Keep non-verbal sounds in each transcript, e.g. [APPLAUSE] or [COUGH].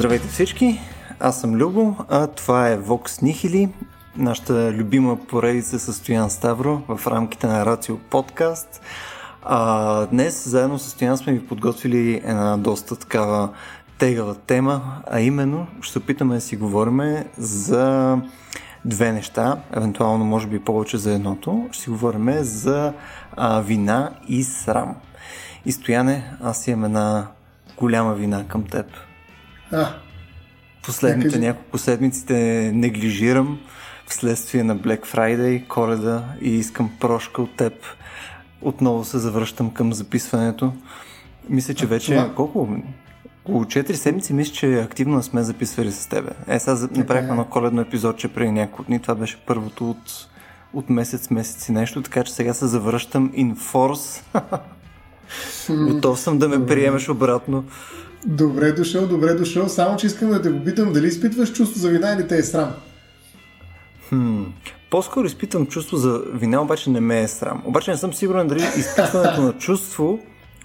Здравейте всички, аз съм Любо, а това е Vox Nihili, нашата любима поредица с Стоян Ставро в рамките на Рацио подкаст. А, днес заедно с Стоян сме ви подготвили една доста такава тегава тема, а именно ще опитаме да си говорим за две неща, евентуално може би повече за едното. Ще си говорим за а, вина и срам. И Стояне, аз имам една голяма вина към теб. А, Последните няколко седмици те неглижирам вследствие на Black Friday, коледа и искам прошка от теб. Отново се завръщам към записването. Мисля, че вече... това- Колко? Около 4 седмици мисля, че активно сме записвали с тебе. Е, сега направихме едно коледно епизодче преди няколко дни. Това беше първото от, от месец, месец и нещо, така че сега се завръщам in force. [LAUGHS] Готов съм да ме приемеш обратно. Добре дошъл, добре дошъл. Само, че искам да те попитам дали изпитваш чувство за вина или те е срам. Хм. По-скоро изпитвам чувство за вина, обаче не ме е срам. Обаче не съм сигурен дали изпитването на чувство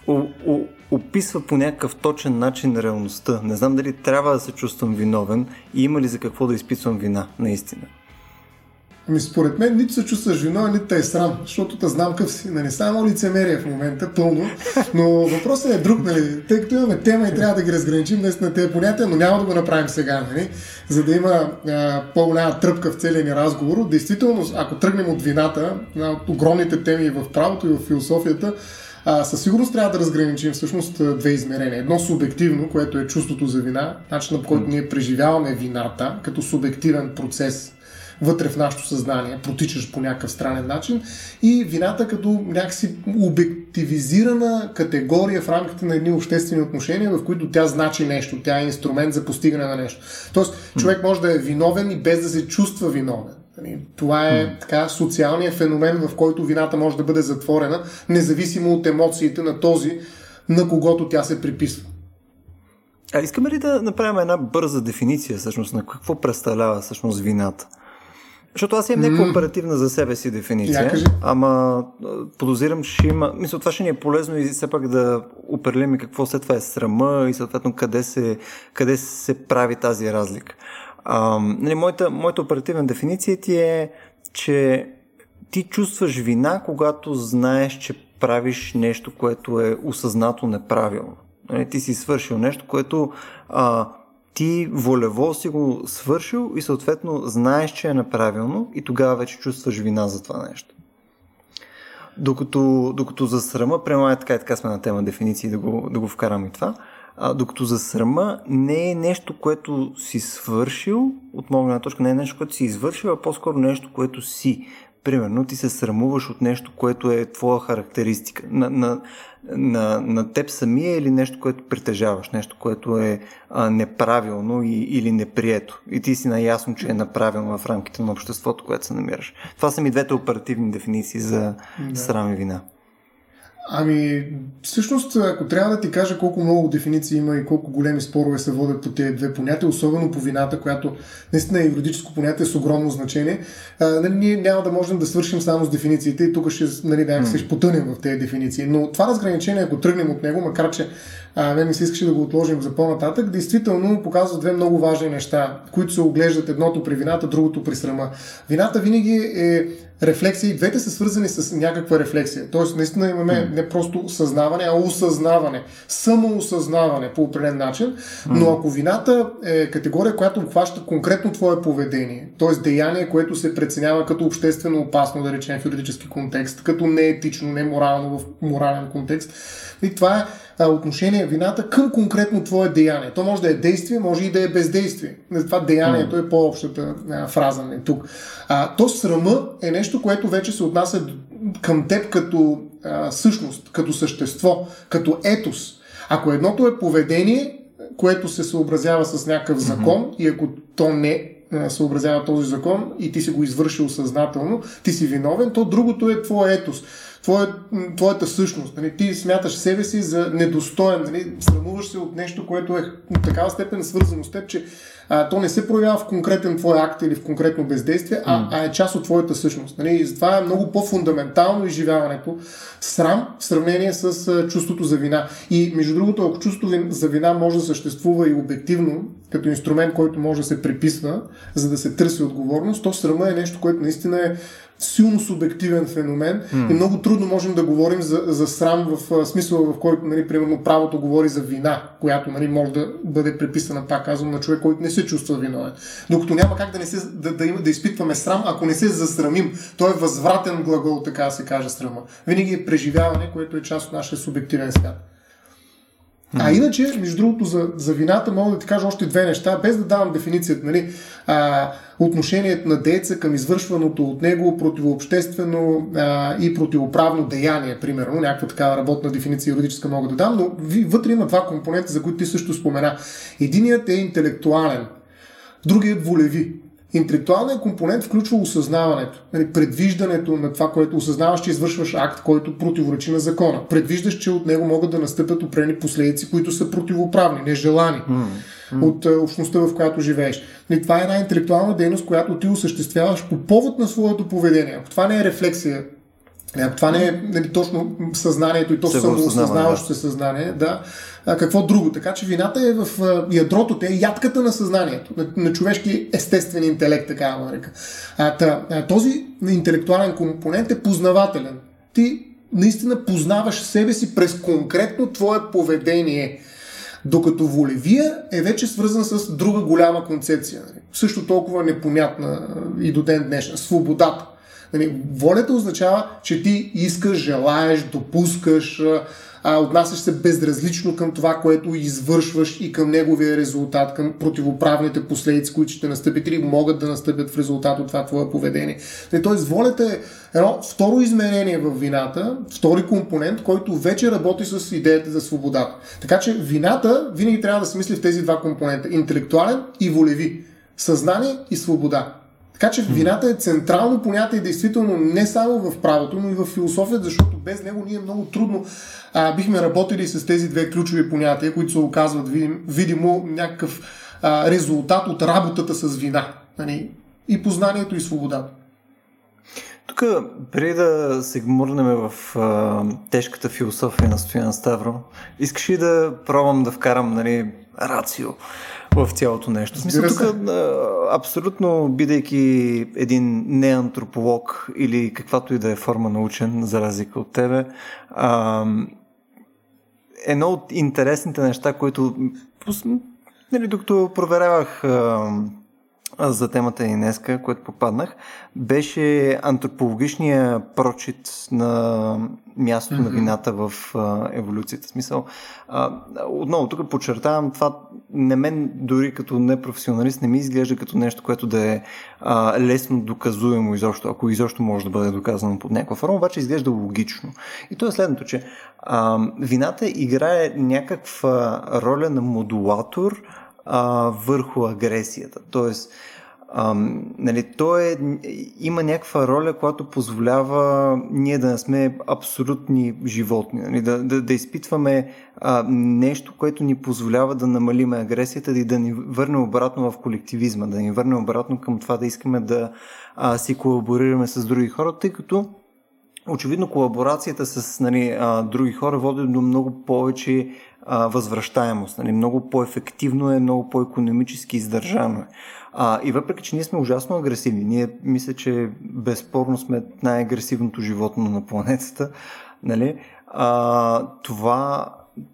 о, о, описва по някакъв точен начин реалността. Не знам дали трябва да се чувствам виновен и има ли за какво да изпитвам вина, наистина. Ами според мен нито се чувстваш виновен, нито те е срам, защото те знам къв си. Нали, само лицемерие в момента, пълно. Но въпросът е друг, нали, тъй като имаме тема и трябва да ги разграничим днес на тези понятия, но няма да го направим сега, нали, за да има а, по-голяма тръпка в целия ни разговор. Действително, ако тръгнем от вината, една от огромните теми в правото и в философията, а, със сигурност трябва да разграничим всъщност две измерения. Едно субективно, което е чувството за вина, начинът по който ние преживяваме вината като субективен процес вътре в нашето съзнание, протичаш по някакъв странен начин и вината като някакси обективизирана категория в рамките на едни обществени отношения, в които тя значи нещо, тя е инструмент за постигане на нещо. Тоест, човек може да е виновен и без да се чувства виновен. Нали, Това е така социалният феномен, в който вината може да бъде затворена, независимо от емоциите на този, на когото тя се приписва. А искаме ли да направим една бърза дефиниция всъщност на какво представлява всъщност вината? Защото аз имам някаква оперативна за себе си дефиниция, кажи. ама подозирам, че има... Мисля, това ще ни е полезно и все пак да определим какво след това е срама и съответно къде се, къде се прави тази разлика. А, нали, моята, моята оперативна дефиниция ти е, че ти чувстваш вина, когато знаеш, че правиш нещо, което е осъзнато неправилно. Нали, Ти си свършил нещо, което а, ти волево си го свършил и съответно знаеш, че е неправилно и тогава вече чувстваш вина за това нещо. Докато, докато за срама, прямо е така и така сме на тема дефиниции да го, да го вкарам и това, а, докато за срама не е нещо, което си свършил, от моя точка не е нещо, което си извършил, а по-скоро нещо, което си. Примерно ти се срамуваш от нещо, което е твоя характеристика. На, на, на, на теб самия или нещо, което притежаваш, нещо, което е а, неправилно и, или неприето. И ти си наясно, че е направено в рамките на обществото, което се намираш. Това са ми двете оперативни дефиниции за да. срам и вина. Ами, всъщност, ако трябва да ти кажа колко много дефиниции има и колко големи спорове се водят по тези две понятия, особено по вината, която наистина е юридическо понятие с огромно значение, а, нали, ние няма да можем да свършим само с дефинициите и тук ще, нали, да се ще потънем в тези дефиниции. Но това разграничение, ако тръгнем от него, макар че а, мен ми се искаше да го отложим за по-нататък, действително показва две много важни неща, които се оглеждат едното при вината, другото при срама. Вината винаги е рефлексия и двете са свързани с някаква рефлексия. Тоест, наистина имаме не просто съзнаване, а осъзнаване, самоосъзнаване по определен начин, но ако вината е категория, която обхваща конкретно твое поведение, т.е. деяние, което се преценява като обществено опасно, да речем в юридически контекст, като неетично, неморално в морален контекст, и това е отношение вината към конкретно твое деяние. То може да е действие, може и да е бездействие. Това деянието е по-общата а, фраза не, тук. А, то срама е нещо, което вече се отнася към теб като а, същност, като същество, като етос. Ако едното е поведение, което се съобразява с някакъв закон и ако то не съобразява този закон и ти си го извършил съзнателно, ти си виновен, то другото е твое етос. Твоя, твоята същност. Нали? Ти смяташ себе си за недостоен, нали? срамуваш се от нещо, което е в такава степен свързано с теб, че а, то не се проявява в конкретен твой акт или в конкретно бездействие, а, а е част от твоята същност. Нали? И затова е много по-фундаментално изживяването срам в сравнение с а, чувството за вина. И между другото, ако чувството за вина може да съществува и обективно, като инструмент, който може да се приписва, за да се търси отговорност, то срама е нещо, което наистина е силно субективен феномен mm. и много трудно можем да говорим за, за срам в смисъл, в който, нали, примерно, правото говори за вина, която нали, може да бъде приписана, пак казвам, на човек, който не се чувства виновен. Докато няма как да, не се, да, да, има, да изпитваме срам, ако не се засрамим. Той е възвратен глагол, така да се каже, срама. Винаги е преживяване, което е част от нашия субективен свят. А иначе, между другото, за, за вината мога да ти кажа още две неща, без да давам дефиницията. Нали? А, отношението на дееца към извършваното от него противообществено а, и противоправно деяние, примерно, някаква такава работна дефиниция юридическа мога да дам, но вътре има два компонента, за които ти също спомена. Единият е интелектуален, другият волеви. Интелектуалният компонент включва осъзнаването, нали, предвиждането на това, което осъзнаваш, че извършваш акт, който противоречи на закона. Предвиждаш, че от него могат да настъпят опрени последици, които са противоправни, нежелани mm-hmm. от uh, общността, в която живееш. Нали, това е една интелектуална дейност, която ти осъществяваш по повод на своето поведение. Ако това не е рефлексия ако това не е нали, точно съзнанието и то самоосъзнаващо се съзнание, да, какво друго. Така че вината е в ядрото, те е ядката на съзнанието, на, на човешки естествен интелект, така да нарека. А, та, а, този интелектуален компонент е познавателен. Ти наистина познаваш себе си през конкретно твое поведение. Докато волевия е вече свързан с друга голяма концепция. Също толкова непонятна и до ден днешен. Свободата. Нали, волята означава, че ти искаш, желаеш, допускаш, а, отнасяш се безразлично към това, което извършваш и към неговия резултат, към противоправните последици, които ще настъпят или могат да настъпят в резултат от това твое поведение. Тоест, волята е едно второ измерение в вината, втори компонент, който вече работи с идеята за свободата. Така че вината винаги трябва да се мисли в тези два компонента интелектуален и волеви. Съзнание и свобода. Така че вината е централно понятие действително не само в правото, но и в философията, защото без него ние много трудно а, бихме работили с тези две ключови понятия, които се оказват видим, видимо някакъв а, резултат от работата с вина. Нали? И познанието и свободата. Тук, преди да се гмурнем в а, тежката философия на Стоян Ставро, искаш ли да пробвам да вкарам нали, рацио в цялото нещо. В смисъл, тук абсолютно, бидейки един неантрополог или каквато и да е форма научен, за разлика от тебе, а, едно от интересните неща, които нали, докато проверявах а, за темата и днеска, което попаднах, беше антропологичния прочит на мястото mm-hmm. на вината в а, еволюцията. Смисъл, а, отново, тук подчертавам, това не мен дори като непрофесионалист не ми изглежда като нещо, което да е а, лесно доказуемо изобщо, ако изобщо може да бъде доказано под някаква форма, обаче изглежда логично. И то е следното, че а, вината играе някаква роля на модулатор, а, върху агресията. Тоест, а, нали, то е, има някаква роля, която позволява ние да не сме абсолютни животни, нали, да, да, да изпитваме а, нещо, което ни позволява да намалим агресията и да ни върне обратно в колективизма, да ни върне обратно към това да искаме да а, си колаборираме с други хора, тъй като очевидно колаборацията с нали, други хора води до много повече възвръщаемост. Нали? Много по-ефективно е, много по-економически издържано е. А, и въпреки, че ние сме ужасно агресивни, ние мисля, че безспорно сме най-агресивното животно на планетата, нали? а, това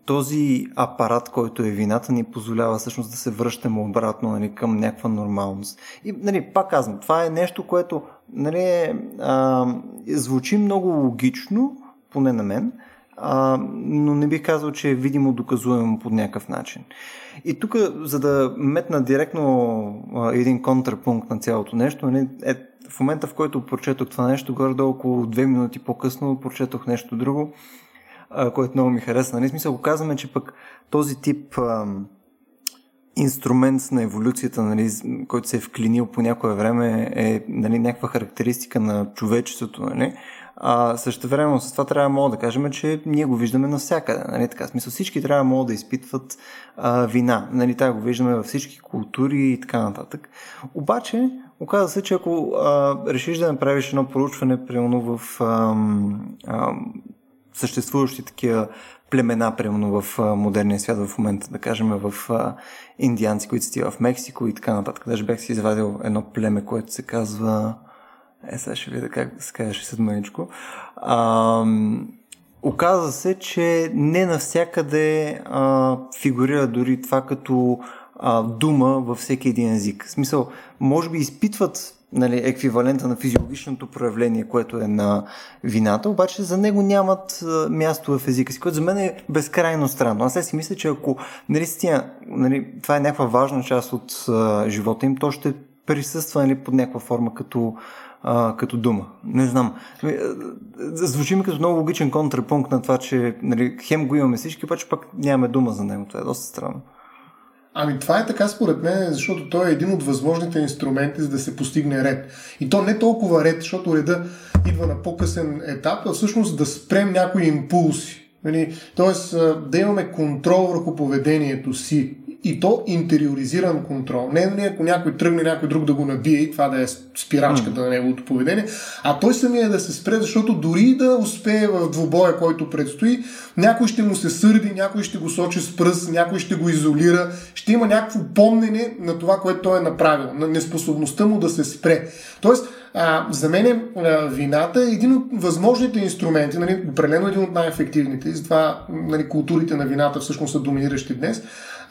този апарат, който е вината, ни позволява всъщност да се връщаме обратно нали, към някаква нормалност. И нали, пак казвам, това е нещо, което нали, а, звучи много логично, поне на мен, а, но не бих казал, че е видимо доказуемо по някакъв начин. И тук, за да метна директно а, един контрапункт на цялото нещо, нали, е, в момента, в който прочетох това нещо, горе-долу около две минути по-късно прочетох нещо друго, а, което много ми хареса. Нали, смисъл, го казваме, че пък този тип а, инструмент на еволюцията, нали, който се е вклинил по някое време, е нали, някаква характеристика на човечеството. Нали? А също време с това трябва мога да кажем, че ние го виждаме навсякъде. Нали? Така, смисъл, всички трябва да могат да изпитват а, вина. Нали? Това го виждаме във всички култури и така нататък. Обаче, оказва се, че ако а, решиш да направиш едно проучване, примерно в а, а, съществуващи такива племена, примерно в модерния свят в момента, да кажем в индианци, които сти в Мексико и така нататък. Даже бях си извадил едно племе, което се казва е, сега ще видя как се казваше след мъничко. А, оказа се, че не навсякъде а, фигурира дори това като а, дума във всеки един език. В смисъл, може би изпитват нали, еквивалента на физиологичното проявление, което е на вината, обаче за него нямат а, място в езика си, което за мен е безкрайно странно. Аз си мисля, че ако нали, стия, нали, това е някаква важна част от а, живота им, то ще присъства нали, под някаква форма като а, като дума. Не знам. Звучи ми като много логичен контрапункт на това, че нали, хем го имаме всички, обаче пък нямаме дума за него. Това е доста странно. Ами това е така според мен, защото той е един от възможните инструменти за да се постигне ред. И то не толкова ред, защото реда идва на по-късен етап, а всъщност да спрем някои импулси. Нали, тоест да имаме контрол върху поведението си и то интериоризиран контрол. Не нали, ако някой тръгне някой друг да го набие и това да е спирачката mm. на неговото поведение, а той самия да се спре, защото дори да успее в двубоя, който предстои, някой ще му се сърди, някой ще го сочи с пръст, някой ще го изолира, ще има някакво помнене на това, което той е направил, на неспособността му да се спре. Тоест, а, за мен а, вината е един от възможните инструменти, нали, определено един от най-ефективните, и затова нали, културите на вината всъщност са доминиращи днес,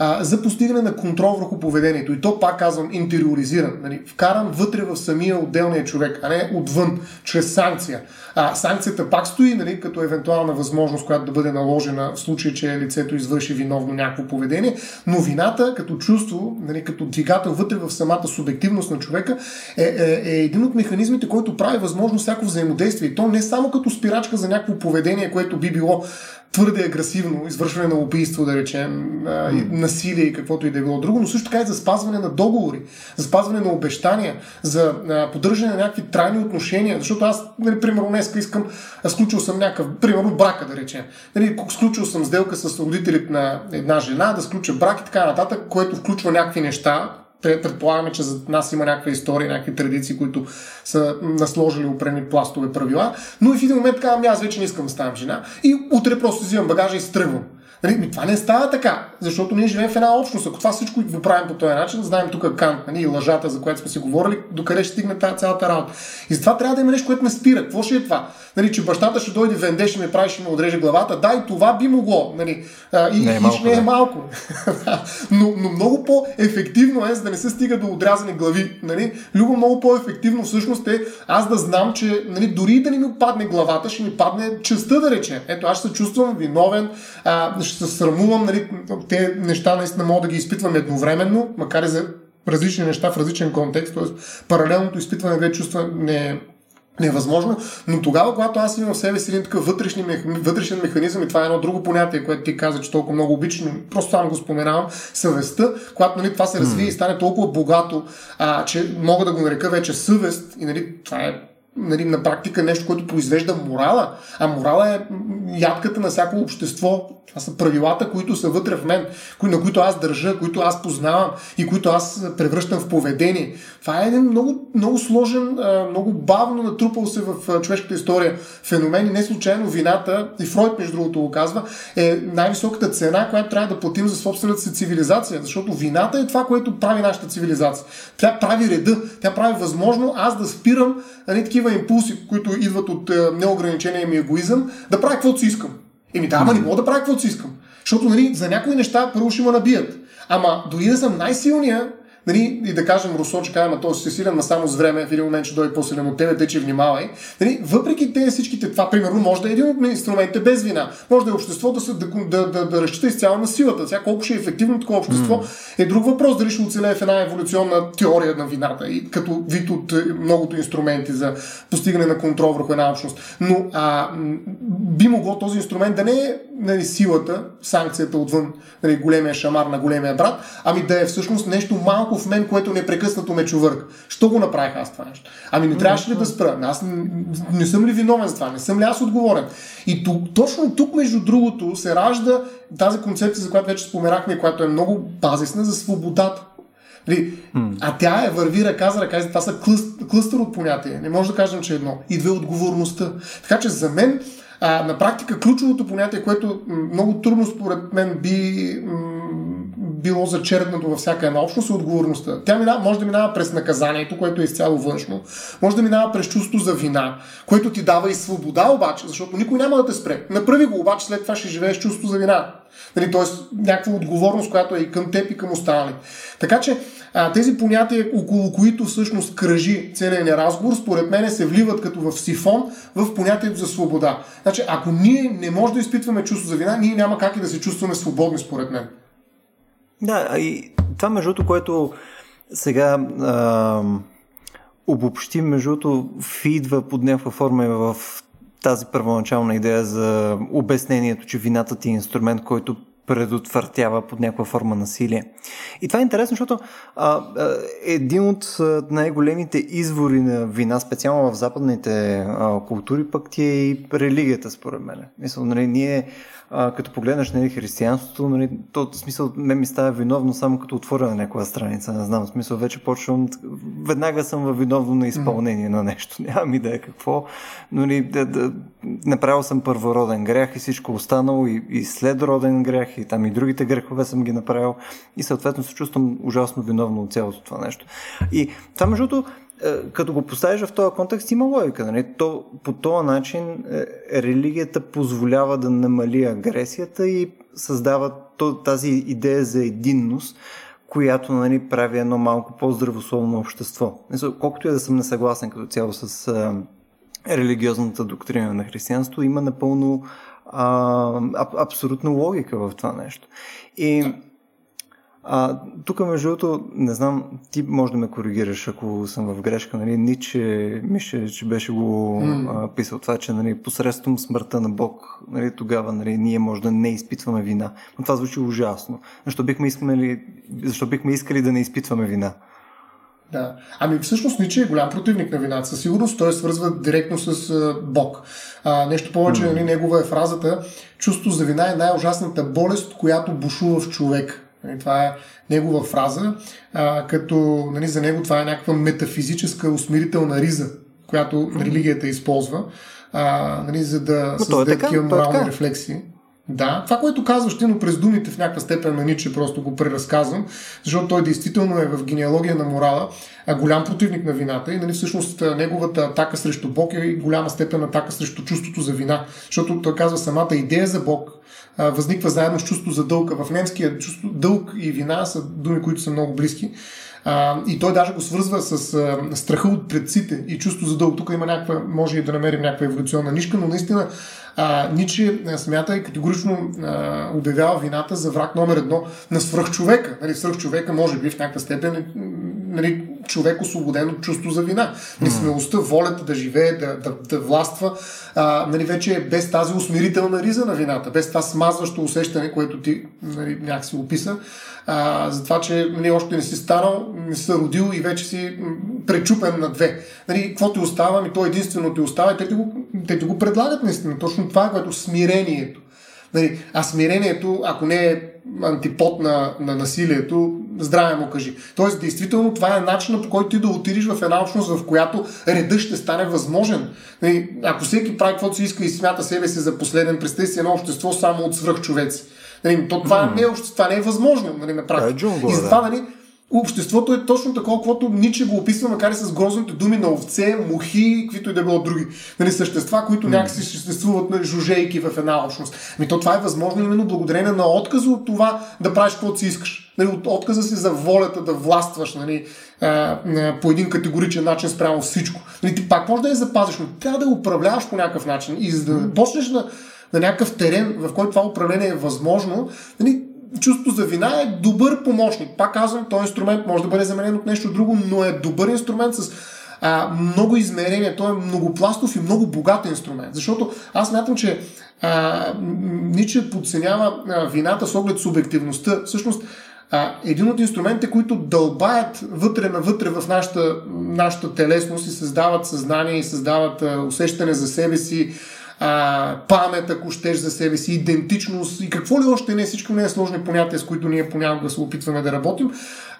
а, за постигане на контрол върху поведението. И то, пак казвам, интериоризиран, нали, вкаран вътре в самия отделния човек, а не отвън, чрез санкция. А, санкцията пак стои нали, като евентуална възможност, която да бъде наложена в случай, че лицето извърши виновно някакво поведение, но вината като чувство, нали, като двигател вътре в самата субективност на човека е, е, е един от механизмите, който прави възможно всяко взаимодействие. И то не само като спирачка за някакво поведение, което би било твърде агресивно, извършване на убийство, да речем, mm. насилие и каквото и да е било друго, но също така и за спазване на договори, за спазване на обещания, за поддържане на някакви трайни отношения, защото аз, нали, примерно, днес искам, сключил съм някакъв, примерно, брака, да речем. Нали, сключил съм сделка с родителите на една жена, да сключа брак и така нататък, което включва някакви неща, предполагаме, че за нас има някаква история, някакви традиции, които са насложили опрени пластове правила, но и в един момент казвам, ами аз вече не искам да ставам жена и утре просто взимам багажа и стръгвам. Нали, това не става така, защото ние живеем в една общност. Ако това всичко го правим по този начин, знаем тук Кант нали, и лъжата, за която сме си говорили, докъде ще стигне тази цялата работа. И затова трябва да има нещо, което ме спира. Какво ще е това? Нали, че бащата ще дойде венде, ще ме прави, ще ме отреже главата. Да, и това би могло. Нали, и, не е малко. Не е малко. [LAUGHS] но, но много по-ефективно е, за да не се стига до отрязани глави. Нали, Любо много по-ефективно всъщност е аз да знам, че нали, дори да не ми падне главата, ще ми падне частта, да речем. Ето, аз ще се чувствам виновен, а, ще се срамувам, нали, те неща наистина мога да ги изпитвам едновременно, макар и за различни неща в различен контекст, т.е. паралелното изпитване вече чувства не е невъзможно, но тогава, когато аз имам в себе си един такъв вътрешни, вътрешен механизъм, и това е едно друго понятие, което ти каза, че толкова много обичам, просто само го споменавам, съвестта, когато нали, това се развие mm. и стане толкова богато, а, че мога да го нарека вече съвест, и нали, това е нали, на практика нещо, което произвежда морала. А морала е ядката на всяко общество. Това са правилата, които са вътре в мен, на които аз държа, които аз познавам и които аз превръщам в поведение. Това е един много, много сложен, много бавно натрупал се в човешката история феномен и не случайно вината, и Фройд между другото го казва, е най-високата цена, която трябва да платим за собствената си цивилизация. Защото вината е това, което прави нашата цивилизация. Тя прави реда, тя прави възможно аз да спирам нали, такива импулси, които идват от неограничения ми егоизъм, да правя каквото си искам. Еми да, ама не мога да правя каквото си искам. Защото нали, за някои неща първо ще ме набият. Ама дори да съм най-силния, нали, и да кажем Русо, че казваме, той е силен, но само с време, в един момент ще дойде по-силен от тебе, те че внимавай. Нали, въпреки те всичките, това примерно може да е един от инструментите без вина. Може да е общество да, се, да, да, да, да разчита изцяло на силата. Сега колко ще е ефективно такова общество mm. е друг въпрос, дали ще оцелее в една еволюционна теория на вината и като вид от е, многото инструменти за постигане на контрол върху една общност. Но а, би могло този инструмент да не е нали, силата, санкцията отвън, нали, големия шамар на големия брат, ами да е всъщност нещо малко в мен, което непрекъснато ме чувърка. Що го направих аз това нещо? Ами не трябваше ли да спра? Аз не, не съм ли виновен за това? Не съм ли аз отговорен? И тук, точно тук, между другото, се ражда тази концепция, за която вече споменахме, която е много базисна за свободата. Нали. А тя е върви ръка за ръка. Това са клъстър от понятия. Не може да кажем, че е едно. И две отговорността. Така че за мен а, на практика ключовото понятие, което много трудно според мен би било зачеркнато във всяка една общност е отговорността. Тя минава, може да минава през наказанието, което е изцяло външно, може да минава през чувство за вина, което ти дава и свобода обаче, защото никой няма да те спре. Направи го, обаче след това ще живееш чувство за вина. Нали, Тоест някаква отговорност, която е и към теб и към останали. Така че а, тези понятия, около които всъщност кръжи целият ни разговор, според мен се вливат като в сифон в понятието за свобода. Значи, ако ние не можем да изпитваме чувство за вина, ние няма как и да се чувстваме свободни, според мен. Да, и това между което сега а, обобщим, между фидва под някаква форма в тази първоначална идея за обяснението, че вината ти е инструмент, който предотвратява под някаква форма насилие. И това е интересно, защото а, а, един от най-големите извори на вина, специално в западните а, култури, пък ти е и религията, според мен. Мисля, нали, ние а, като погледнеш нали, християнството, нали, то в смисъл ме ми става виновно само като отворя някоя страница, не знам, в смисъл вече почвам, веднага съм във виновно на изпълнение mm. на нещо, [LAUGHS] нямам идея какво, но нали, да, да, направил съм първороден грях и всичко останало и, и следроден грях и там и другите грехове съм ги направил и съответно се чувствам ужасно виновно от цялото това нещо. И това между като го поставиш в този контекст, има логика. Нали? То, по този начин е, религията позволява да намали агресията и създава тази идея за единност, която нали, прави едно малко по-здравословно общество. Колкото и да съм несъгласен като цяло с а, религиозната доктрина на християнство, има напълно а, абсолютно логика в това нещо. И а, тук, между другото, не знам, ти може да ме коригираш, ако съм в грешка. Нали? Ниче, мисля, че беше го mm. а, писал това, че нали, посредством смъртта на Бог, нали, тогава нали, ние може да не изпитваме вина. Но това звучи ужасно. Защо бихме, искали, защо бихме искали да не изпитваме вина? Да. Ами всъщност Ниче е голям противник на вината. Със сигурност той свързва директно с а, Бог. А, нещо повече, mm. нали, негова е фразата Чувство за вина е най-ужасната болест, която бушува в човек. Нали, това е негова фраза, а, като нали, за него това е някаква метафизическа усмирителна риза, която религията използва, а, нали, за да е създаде такива е морални е рефлексии. Да, това, което казваш ти, но през думите в някаква степен на Ниче просто го преразказвам, защото той действително е в генеалогия на морала голям противник на вината и нали, всъщност неговата атака срещу Бог е голяма степен атака срещу чувството за вина, защото той казва самата идея за Бог възниква заедно с чувство за дълг. В немския чувство, дълг и вина са думи, които са много близки. А, и той даже го свързва с а, страха от предците и чувство за дълг. Тук има някаква, може и да намерим някаква еволюционна нишка, но наистина а, Ниче смята и категорично а, обявява вината за враг номер едно на свръхчовека. Нали, свръхчовека може би в някаква степен нали, човек освободен от чувство за вина. Несмелостта, волята да живее, да, да, да властва, а, нали, вече е без тази усмирителна риза на вината, без това смазващо усещане, което ти нали, някакси описа, а, за това, че нали, още не си станал, не си родил и вече си пречупен на две. Нали, какво ти остава? Ми то единствено ти остава и те ти го, те ти го предлагат наистина. Точно това което смирението. Нали, а смирението, ако не е антипод на, на насилието, здраве му кажи. Тоест, действително, това е начинът по който ти да отидеш в една общност, в която реда ще стане възможен. Нали, ако всеки прави каквото си иска и смята себе си за последен, представи си едно общество само от свръхчовеци. Нали, то това, mm. не е, това не е възможно нали, на практика. Е джунгла, и затова, нали, обществото е точно такова, каквото Ниче го описва, макар и с грозните думи на овце, мухи, каквито и да било други нали, същества, които някакси съществуват на нали, жужейки в една общност. Ами то това е възможно именно благодарение на отказа от това да правиш каквото си искаш. Нали, от отказа си за волята да властваш нали, а, по един категоричен начин спрямо всичко. Нали, ти пак може да я запазиш, но трябва да я управляваш по някакъв начин. И за да почнеш на, на някакъв терен, в който това управление е възможно, нали, чувството за вина е добър помощник. Пак казвам, този инструмент може да бъде заменен от нещо друго, но е добър инструмент с а, много измерения. Той е многопластов и много богат инструмент. Защото аз мятам, че а, Ниче подценява а, вината с оглед субективността. Всъщност, а, един от инструментите, които дълбаят вътре навътре в нашата, нашата телесност и създават съзнание и създават а, усещане за себе си, а, памет, ако щеш за себе си, идентичност и какво ли още не, всичко не е сложни понятия, с които ние понякога се опитваме да работим.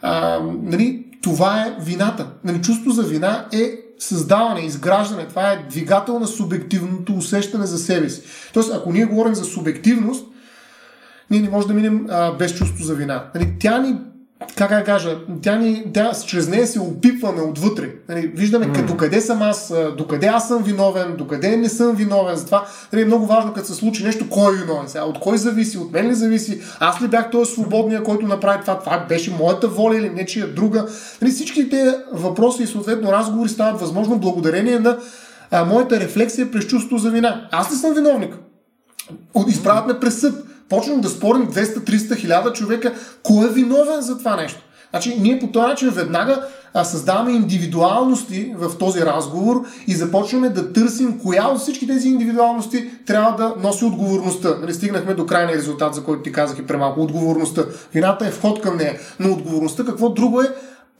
А, нали, това е вината. Нали, чувство за вина е създаване, изграждане. Това е двигател на субективното усещане за себе си. Тоест, ако ние говорим за субективност, ние не можем да минем а, без чувство за вина. Нали, тя ни как да кажа, тя ни, тя, чрез нея се опипваме отвътре. Нали, виждаме mm. докъде съм аз, докъде аз съм виновен, докъде не съм виновен. Затова нали, е много важно, като се случи нещо, кой е виновен сега, от кой зависи, от мен ли зависи, аз ли бях този свободния, който направи това, това беше моята воля или нечия друга. Нали, всички тези въпроси и съответно разговори стават възможно благодарение на а, моята рефлексия през чувство за вина. Аз ли съм виновник? Изправят ме през съд почнем да спорим 200-300 хиляда човека, кой е виновен за това нещо. Значи, ние по този начин веднага а, създаваме индивидуалности в този разговор и започваме да търсим коя от всички тези индивидуалности трябва да носи отговорността. Нали, стигнахме до крайния резултат, за който ти казах и премалко. Отговорността. Вината е вход към нея. Но отговорността какво друго е?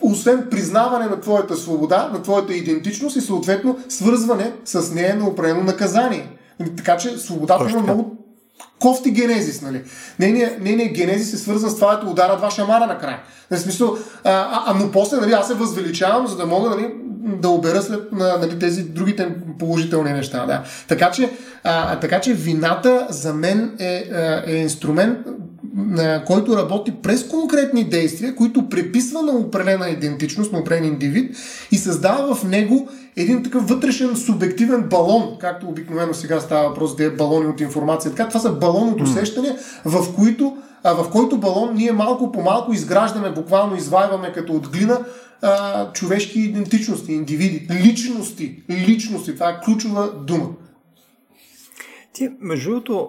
освен признаване на твоята свобода, на твоята идентичност и съответно свързване с нея на определено наказание. Нали, така че свободата има много кофти генезис, нали? Нейният, генезис е свързан с това, да удара два шамара накрая. В смисъл, а, а, а, но после, нали, аз се възвеличавам, за да мога, нали, да обера след на, нали, тези другите положителни неща. Да. Така, че, а, така че вината за мен е, е инструмент, на който работи през конкретни действия, които преписва на определена идентичност, на определен индивид и създава в него един такъв вътрешен субективен балон, както обикновено сега става въпрос да е балони от информация. Така, това са балон от усещане, в, които, в който балон ние малко по малко изграждаме, буквално извайваме като от глина а, човешки идентичности, индивиди, личности. Личности, това е ключова дума. Ти, между другото,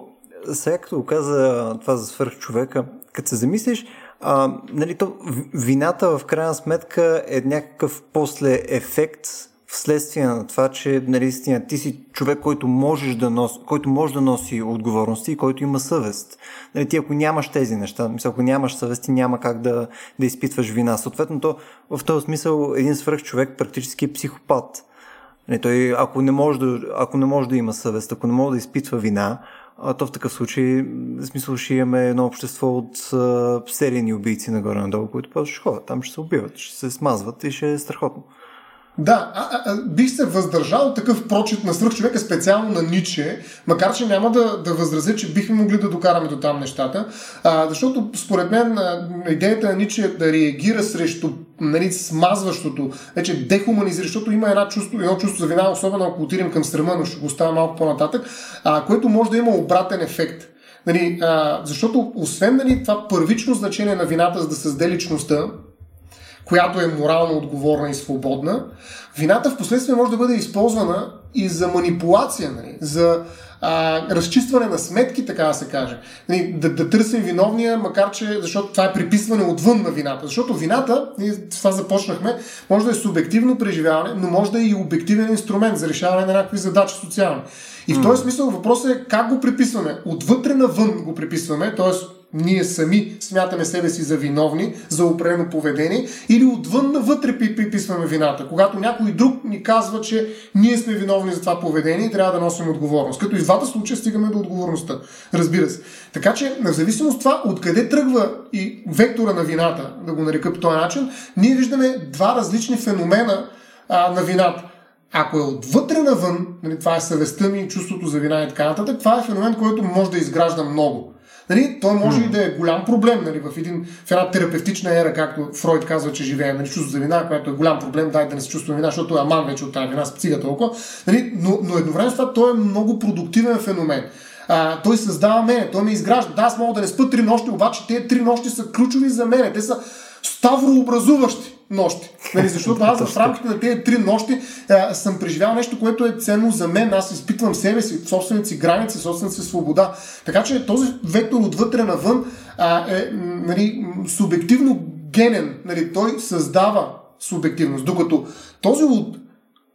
сега като каза това за свърх човека, като се замислиш, а, нали, то, вината в крайна сметка е някакъв после ефект вследствие на това, че наистина ти си човек, който, можеш да носи, който може да носи отговорности и който има съвест. Нали, ти ако нямаш тези неща, мисля, ако нямаш съвест, ти няма как да, да изпитваш вина. Съответно, то, в този смисъл един свръх човек практически е психопат. Нали, той, ако, не може да, ако не може да има съвест, ако не може да изпитва вина, а то в такъв случай, в смисъл, ще имаме едно общество от серийни убийци нагоре-надолу, които просто ще ходят. Там ще се убиват, ще се смазват и ще е страхотно. Да, а, а, бих се въздържал такъв прочит на свръхчовека, специално на Ниче, макар че няма да, да възразя, че бихме могли да докараме до там нещата, а, защото според мен идеята на Ниче е да реагира срещу нали, смазващото, вече дехуманизира, защото има една чувство, едно чувство за вина, особено ако отидем към стрема, но ще го оставя малко по-нататък, а, което може да има обратен ефект. Нали, а, защото освен нали, това първично значение на вината, за да създаде личността, която е морално отговорна и свободна, вината в последствие може да бъде използвана и за манипулация, нали? за а, разчистване на сметки, така да се каже. Нали, да, да търсим виновния, макар че, защото това е приписване отвън на вината. Защото вината, ние с това започнахме, може да е субективно преживяване, но може да е и обективен инструмент за решаване на някакви задачи социални. И в този смисъл въпросът е как го приписваме. Отвътре навън го приписваме, т.е ние сами смятаме себе си за виновни за определено поведение или отвън навътре приписваме вината, когато някой друг ни казва, че ние сме виновни за това поведение и трябва да носим отговорност. Като и в двата случая стигаме до отговорността. Разбира се. Така че, в зависимост от това, откъде тръгва и вектора на вината, да го нарека по този начин, ние виждаме два различни феномена а, на вината. Ако е отвътре навън, нали, това е съвестта ми, чувството за вина и така нататък, това е феномен, който може да изгражда много. Нали, той може и да е голям проблем нали, в, един, в една терапевтична ера, както Фройд казва, че живеем, нали, чувство за вина, което е голям проблем, дай да не се чувства вина, защото е аман вече от тази вина, спцига толкова. Нали, но, но едновременно с това той е много продуктивен феномен. А, той създава мене, той ме изгражда. Да, аз мога да не спа три нощи, обаче тези три нощи са ключови за мене. Те са ставрообразуващи нощи. Нали, защото аз в рамките на тези три нощи а, съм преживял нещо, което е ценно за мен. Аз изпитвам себе си, собствените си граници, собствената си свобода. Така че този вектор отвътре навън а, е нали, субективно генен. Нали, той създава субективност. Докато този от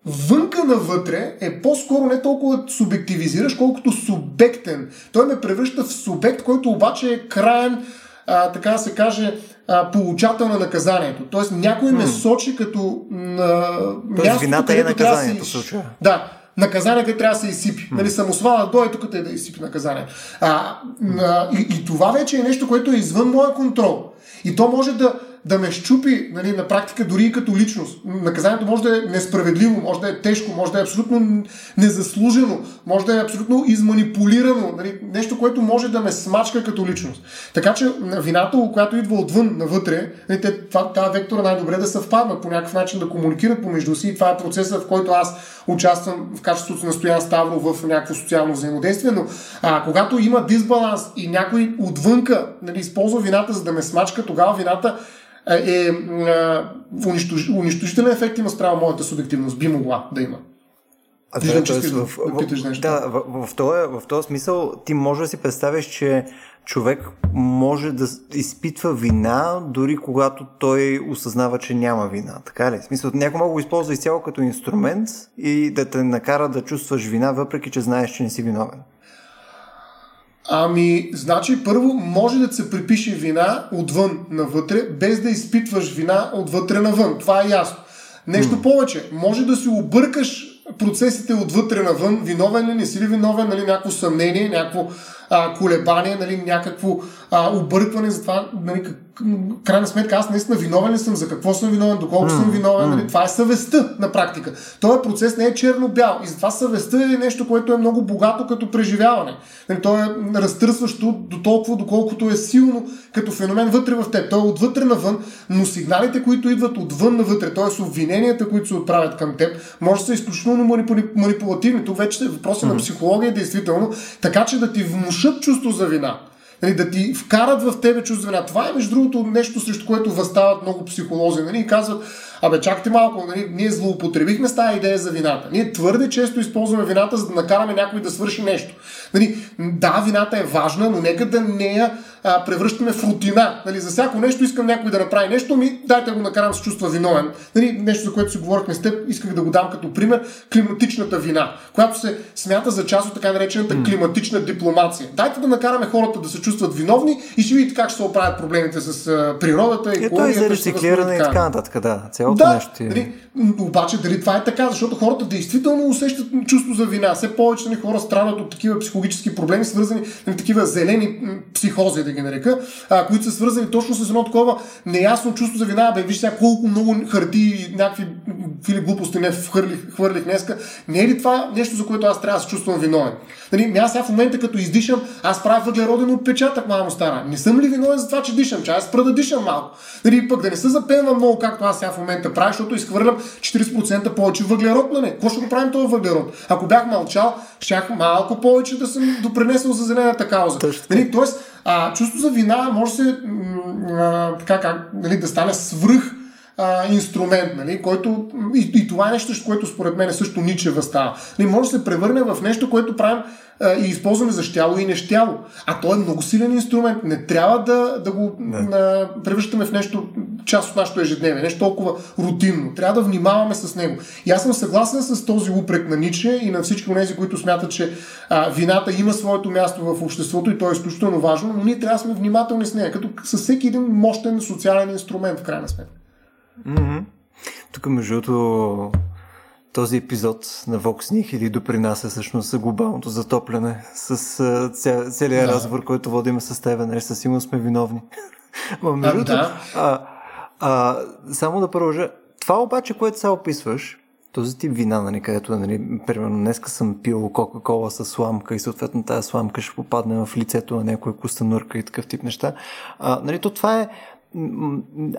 вънка навътре е по-скоро не толкова субективизираш, колкото субектен. Той ме превръща в субект, който обаче е краен, а, така да се каже, а, получател на наказанието. Тоест някой ме сочи като Тоест, място, вината е наказанието в случая. Да, наказанието трябва да се изсипи. Нали, самосвала дойде тук е да изсипи наказание. А, а, и, и това вече е нещо, което е извън моя контрол. И то може да, да ме щупи нали, на практика дори и като личност. Наказанието може да е несправедливо, може да е тежко, може да е абсолютно незаслужено, може да е абсолютно изманипулирано, нали, нещо, което може да ме смачка като личност. Така че вината, която идва отвън навътре, нали, те, това, тази вектора най-добре да съвпаднат по някакъв начин да комуникират помежду си и това е процесът, в който аз участвам в качеството на Стоян Ставро в някакво социално взаимодействие, но а, когато има дисбаланс и някой отвънка нали, използва вината за да ме смачка, тогава вината е, е унищож, унищожителен ефект има спрямо моята субективност. Би могла да има. А Виждам, че в, в, в, да, в, в, този, в този смисъл ти може да си представиш, че човек може да изпитва вина, дори когато той осъзнава, че няма вина. Така ли? В смисъл, някой може да го използва изцяло като инструмент и да те накара да чувстваш вина, въпреки че знаеш, че не си виновен. Ами, значи, първо може да се припише вина отвън навътре, без да изпитваш вина отвътре навън. Това е ясно. Нещо повече, може да си объркаш процесите отвътре навън, виновен ли, не си ли виновен, нали, някакво съмнение, някакво а, колебание, нали, някакво а, объркване за това, нали, как, крайна сметка аз наистина виновен ли съм, за какво съм виновен, доколко mm, съм виновен, mm. нали, това е съвестта на практика. Този процес не е черно-бял и затова съвестта е нещо, което е много богато като преживяване. Нали, то е разтърсващо до толкова, доколкото е силно като феномен вътре в теб. Той е отвътре навън, но сигналите, които идват отвън навътре, т.е. обвиненията, които се отправят към теб, може да са изключително манипулативни. Тук вече е въпроси mm. на психология, действително, така че да ти внушат чувство за вина. Нали, да ти вкарат в тебе чувство вина. Това е, между другото, нещо, срещу което възстават много психолози. Нали, и казват, абе, чакайте малко, нали, ние злоупотребихме с тази идея за вината. Ние твърде често използваме вината, за да накараме някой да свърши нещо. Нали, да, вината е важна, но нека да не я а, превръщаме в рутина. Нали, за всяко нещо искам някой да направи нещо, ми дайте го накарам с чувства виновен. Нали, нещо, за което си говорихме с теб, исках да го дам като пример климатичната вина, която се смята за част от така наречената mm. климатична дипломация. Дайте да накараме хората да се чувстват виновни и ще видите как ще се оправят проблемите с природата, и Ето и за рециклиране и така нататък, да. Цялото да, нещо. Нали, обаче дали това е така, защото хората действително усещат чувство за вина. Все повече нали, хора страдат от такива психологически проблеми, свързани с нали, такива зелени психози, да ги нарека, а, които са свързани точно с едно такова неясно чувство за вина. Бе, виж сега колко много харти и някакви фили глупости не хвърлих, хвърлих днеска. Не е ли това нещо, за което аз трябва да се чувствам виновен? Нали, аз сега в момента, като издишам, аз правя въглероден отпечатък, мамо стара. Не съм ли виновен за това, че дишам? Че аз спра да дишам малко. Нали, пък да не се запенвам много, както аз сега в момента правя, защото изхвърлям 40% повече въглерод. Нали? Какво ще го правим този въглерод? Ако бях мълчал, щях малко повече да съм допринесъл за зелената кауза. Нали, тоест, а, чувство за вина може се а, така, как, нали, да стане свръх а, инструмент, нали, който и, и това е нещо, което според мен също Ниче възстава. Нали, може да се превърне в нещо, което правим и използваме за щяло и нещяло. А то е много силен инструмент. Не трябва да, да го а, превръщаме в нещо, част от нашето ежедневие, нещо толкова рутинно. Трябва да внимаваме с него. И аз съм съгласен с този упрек на Ниче и на всички тези, които смятат, че а, вината има своето място в обществото и то е изключително важно, но ние трябва да сме внимателни с нея, като с всеки един мощен социален инструмент, в крайна сметка. Mm-hmm. Тук, между другото, този епизод на Vox или допринася всъщност за глобалното затопляне с ця, целият да. разговор, който водиме с теб. Нали, със сигурност сме виновни. [LAUGHS] Ма, между да. а, а, само да продължа. Това обаче, което сега описваш, този тип вина, нали, където, нали, примерно, днеска съм пил Кока-Кола с сламка и съответно тази сламка ще попадне в лицето на някоя кустанурка и такъв тип неща. А, нали, то това е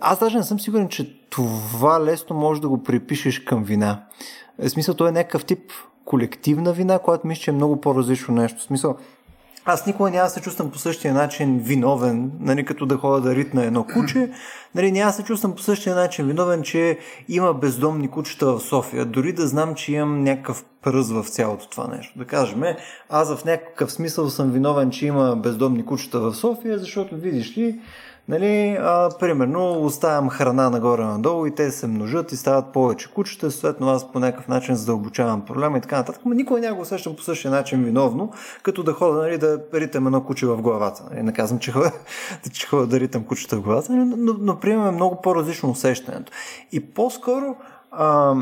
аз даже не съм сигурен, че това лесно може да го припишеш към вина. В смисъл, то е някакъв тип колективна вина, която мисля, че е много по-различно нещо. В смисъл, аз никога няма да се чувствам по същия начин виновен, нали, като да ходя да ритна едно куче. [CLEARS THROAT] Нали, няма да се чувствам по същия начин виновен, че има бездомни кучета в София. Дори да знам, че имам някакъв пръз в цялото това нещо. Да кажем, аз в някакъв смисъл съм виновен, че има бездомни кучета в София, защото видиш ли, Нали, а, примерно оставям храна нагоре-надолу и те се множат и стават повече кучета, съответно аз по някакъв начин задълбочавам проблема и така нататък. Но никой няма го усещам по същия начин виновно, като да хода нали, да ритам едно куче в главата. Нали, не казвам, че хода, [LAUGHS] че хода да ритам кучета в главата, но, но, но приемаме много по-различно усещането. И по-скоро а,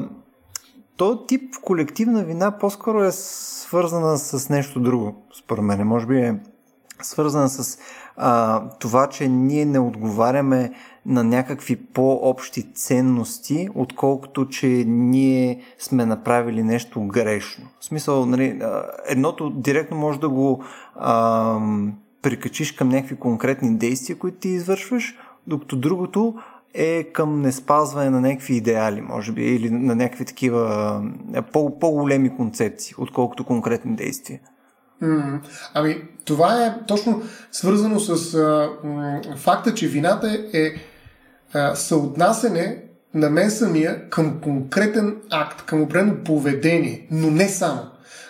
то тип колективна вина по-скоро е свързана с нещо друго, според мен. Може би е свързана с а, това, че ние не отговаряме на някакви по-общи ценности, отколкото, че ние сме направили нещо грешно. В смисъл, нали, едното директно може да го а, прикачиш към някакви конкретни действия, които ти извършваш, докато другото е към неспазване на някакви идеали, може би, или на някакви такива по- по-големи концепции, отколкото конкретни действия. Ами, това е точно свързано с а, м, факта, че вината е а, съотнасене на мен самия към конкретен акт, към определено поведение, но не само.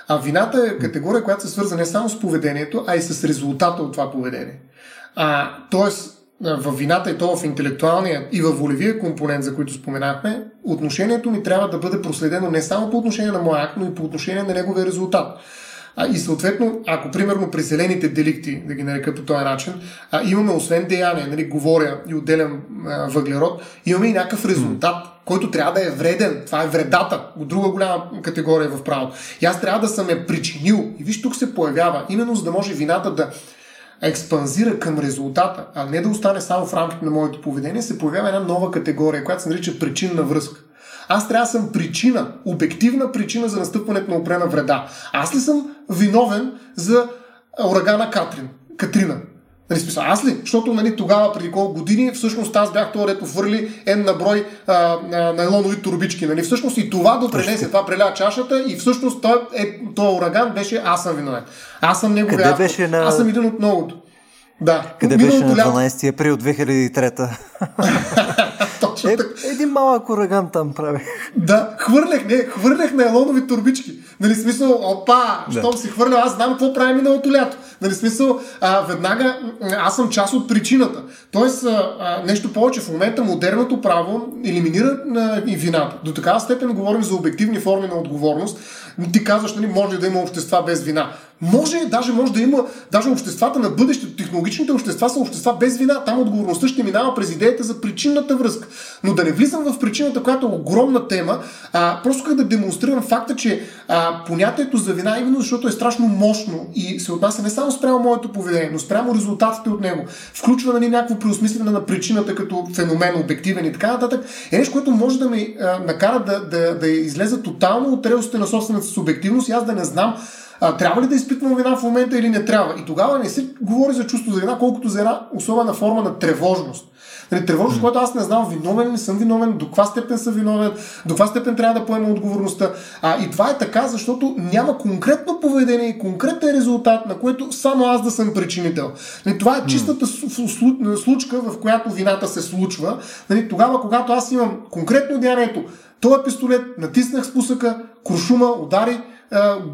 А вината е категория, която се свърза не само с поведението, а и с резултата от това поведение. А, тоест, в вината и то в интелектуалния и в волевия компонент, за които споменахме, отношението ми трябва да бъде проследено не само по отношение на моя акт, но и по отношение на неговия резултат. А, и съответно, ако примерно при зелените деликти, да ги нарека по този начин, а, имаме освен деяние, нали, говоря и отделям а, въглерод, имаме и някакъв резултат, който трябва да е вреден. Това е вредата, от друга голяма категория в правото. И аз трябва да съм я причинил. И виж, тук се появява, именно за да може вината да експанзира към резултата, а не да остане само в рамките на моето поведение, се появява една нова категория, която се нарича причинна връзка. Аз трябва да съм причина, обективна причина за настъпването на опрена вреда. Аз ли съм виновен за урагана Катрин, Катрина? Нали, смисъл, аз ли? Защото нали, тогава, преди колко години, всъщност аз бях това, дето фърли ен на брой найлонови турбички. Нали? Всъщност и това допренесе, това преля чашата и всъщност той, е, този ураган беше аз съм виновен. Аз съм неговия Къде беше на... Аз съм един от многото. Да. Къде беше на 12 април 2003 Точно [LAUGHS] е, един малък ураган там прави. Да, хвърлях, не, хвърлях на елонови турбички. Нали, смисъл, опа, да. щом си хвърля, аз знам какво прави миналото лято. Нали, смисъл, а, веднага аз съм част от причината. Тоест, а, а, нещо повече, в момента модерното право елиминира а, и вината. До такава степен говорим за обективни форми на отговорност. Ти казваш, нали, може да има общества без вина. Може, даже може да има, даже обществата на бъдещето, технологичните общества са общества без вина. Там отговорността ще минава през идеята за причинната връзка. Но да не влизам в причината, която е огромна тема, а, просто как да демонстрирам факта, че а, понятието за вина, именно защото е страшно мощно и се отнася не само спрямо моето поведение, но спрямо резултатите от него, включва нали, някакво преосмислене на причината като феномен, обективен и така нататък, е нещо, което може да ме накара да, да, да излеза тотално от релсите на собствената субективност и аз да не знам а, трябва ли да изпитвам вина в момента или не трябва? И тогава не се говори за чувство за вина, колкото за една особена форма на тревожност. Нали, тревожност, която аз не знам виновен ли съм виновен, до каква степен съм виновен, до каква степен трябва да поема отговорността. А, и това е така, защото няма конкретно поведение и конкретен резултат, на което само аз да съм причинител. Нали, това е чистата случка, в която вината се случва. Нали, тогава, когато аз имам конкретно деянието, този пистолет, натиснах спусъка, куршума, удари,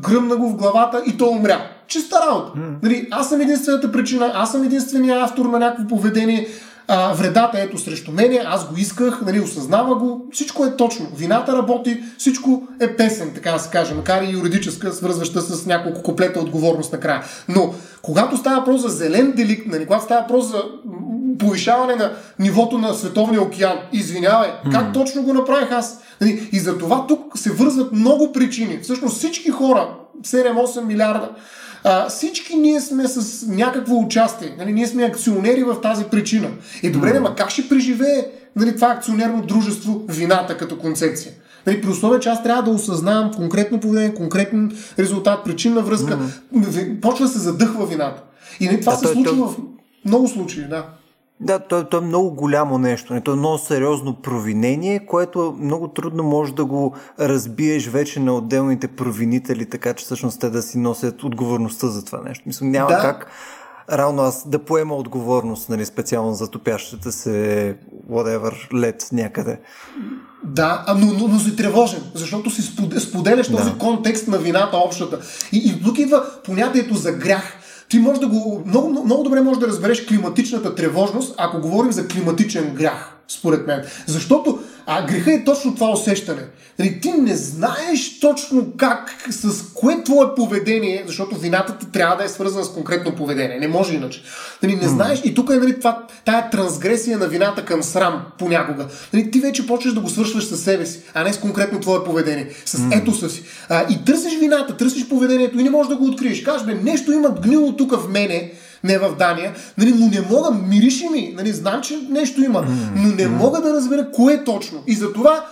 гръмна го в главата и то умря. Чиста работа. Mm. Нали, аз съм единствената причина, аз съм единствения автор на някакво поведение. А, вредата ето срещу мене, аз го исках, нали, осъзнава го, всичко е точно. Вината работи, всичко е песен, така да се каже, макар и юридическа, свързваща с няколко куплета отговорност накрая. Но, когато става въпрос за зелен деликт, нали, когато става въпрос за повишаване на нивото на Световния океан, извинявай, как точно го направих аз? Нали, и за това тук се вързват много причини. Всъщност всички хора, 7-8 милиарда, а, всички ние сме с някакво участие. Нали? Ние сме акционери в тази причина. И добре, mm. ма как ще преживее нали, това акционерно дружество вината като концепция. Нали, при условие, че аз трябва да осъзнавам конкретно поведение, конкретен резултат, причинна връзка, mm-hmm. почва да се задъхва вината. И нали, това да, се той, случва той... в много случаи, да. Да, то, то е много голямо нещо. То е много сериозно провинение, което много трудно може да го разбиеш вече на отделните провинители, така че всъщност те да си носят отговорността за това нещо. Мисля, няма да. как равно аз да поема отговорност, нали, специално за топящата се whatever лед някъде. Да, но, но, но си тревожен, защото си споделяш този да. контекст на вината общата. И, и тук идва понятието за грях ти може да го, много, много добре можеш да разбереш климатичната тревожност, ако говорим за климатичен грях, според мен. Защото а греха е точно това усещане. Нали, ти не знаеш точно как, с кое твое поведение, защото вината ти трябва да е свързана с конкретно поведение. Не може иначе. Нали, не знаеш, и тук е нали, това, тая трансгресия на вината към срам понякога. Нали, ти вече почваш да го свършваш със себе си, а не с конкретно твое поведение, с mm. етоса си. А, и търсиш вината, търсиш поведението и не можеш да го откриеш. Кажеш, бе, нещо има гнило тук в мене, не в Дания, нали, но не мога, мириши ми, нали, знам, че нещо има, но не мога да разбера кое точно. И затова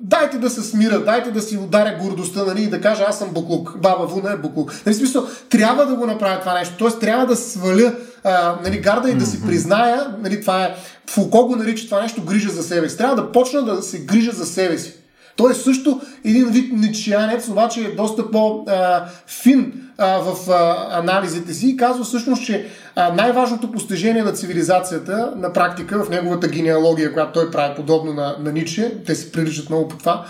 дайте да се смира, дайте да си ударя гордостта нали, и да кажа аз съм буклук, баба Вуна е буклук. Нали, смисъл, трябва да го направя това нещо, т.е. трябва да сваля а, нали, гарда и да си призная, нали, това е, Фуко го нарича това нещо грижа за себе си. Трябва да почна да се грижа за себе си. Той е също един вид ничиянец, обаче е доста по-фин в анализите си и казва всъщност, че най-важното постижение на цивилизацията на практика в неговата генеалогия, която той прави подобно на, на Ниче, те се приличат много по това,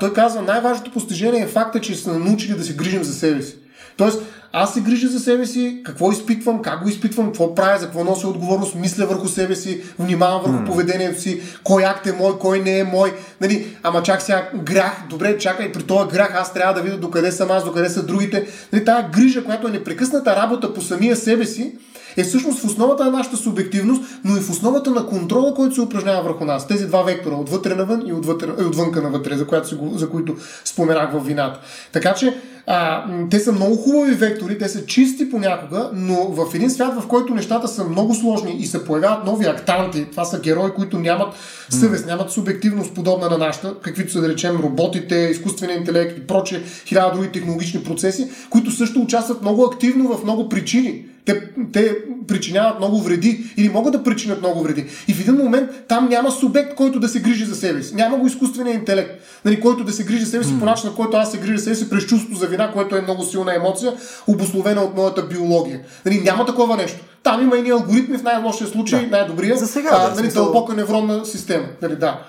той казва най-важното постижение е факта, че са научили да се грижим за себе си. Тоест, аз се грижа за себе си, какво изпитвам, как го изпитвам, какво правя, за какво нося отговорност, мисля върху себе си, внимавам върху mm. поведението си, кой акт е мой, кой не е мой. Нали, ама чак сега грях, добре, чакай, при този грях аз трябва да видя докъде съм аз, докъде са другите. Нали, тая грижа, която е непрекъсната работа по самия себе си, е всъщност в основата на нашата субективност, но и в основата на контрола, който се упражнява върху нас. Тези два вектора, отвътре навън и отвътре, отвънка навътре, за, която, за които споменах в вината. Така че а, те са много хубави вектори, те са чисти понякога, но в един свят, в който нещата са много сложни и се появяват нови актанти, това са герои, които нямат съвест, нямат субективност подобна на нашата, каквито са да речем роботите, изкуствения интелект и проче, хиляда други технологични процеси, които също участват много активно в много причини те, те причиняват много вреди или могат да причинят много вреди. И в един момент там няма субект, който да се грижи за себе си. Няма го изкуствения интелект, нали, който да се грижи за себе си mm. по начин, на който аз се грижа за себе си през чувството за вина, което е много силна емоция, обословена от моята биология. Нали, няма такова нещо. Там има и алгоритми в най-лошия случай, да. най-добрия, за сега, а, да, нали, дълбока невронна система. Нали, да.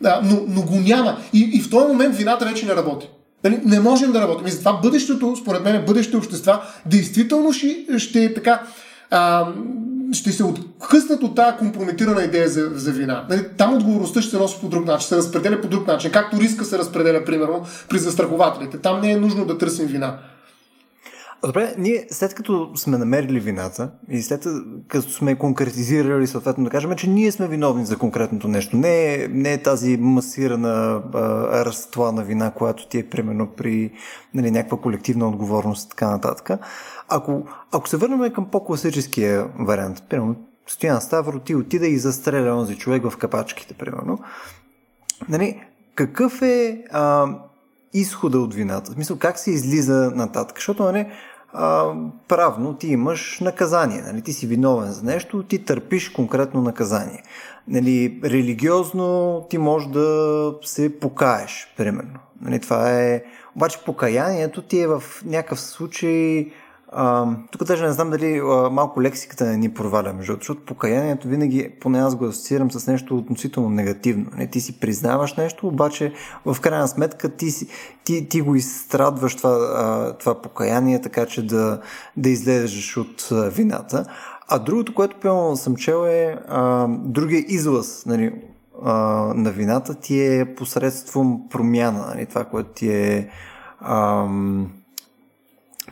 Да, но, но го няма. И, и в този момент вината вече не работи. Нали, не можем да работим. И затова бъдещето, според мен, бъдещите общества, действително ще, ще така. А, ще се откъснат от тази компрометирана идея за, за вина. Нали, там отговорността ще се носи по друг начин, се разпределя по друг начин, както риска се разпределя, примерно, при застрахователите. Там не е нужно да търсим вина. Добре, ние след като сме намерили вината и след като сме конкретизирали съответно да кажем, че ние сме виновни за конкретното нещо, не е, не е тази масирана а, на вина, която ти е примерно при нали, някаква колективна отговорност и така нататък. Ако, ако се върнем към по-класическия вариант, примерно Стоян Ставро, ти отида и застреля онзи човек в капачките, примерно. Нали, какъв е а, изхода от вината? В смисъл, как се излиза нататък? Защото, нали, а, правно ти имаш наказание. Нали? Ти си виновен за нещо, ти търпиш конкретно наказание. Нали, религиозно ти можеш да се покаеш, примерно. Нали, това е... Обаче покаянието ти е в някакъв случай а, тук даже не знам дали а, малко лексиката не ни проваля, между защото покаянието винаги, поне аз го асоциирам с нещо относително негативно. Не, ти си признаваш нещо, обаче в крайна сметка ти, си, ти, ти го изстрадваш това, а, това покаяние, така че да, да излезеш от а, вината. А другото, което пълно съм чел е а, другия излъз нали, а, на вината ти е посредством промяна. Нали, това, което ти е... А,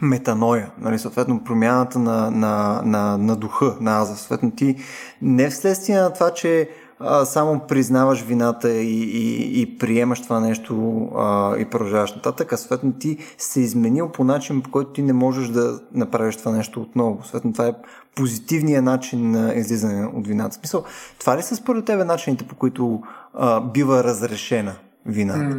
метаноя, нали, съответно промяната на, на, на, на духа, на аза. Съответно ти не вследствие на това, че а, само признаваш вината и, и, и приемаш това нещо а, и продължаваш нататък, а съответно ти се изменил по начин, по който ти не можеш да направиш това нещо отново. Съответно това е позитивният начин на излизане от вината. Смисъл, това ли са според тебе начините, по които а, бива разрешена вината?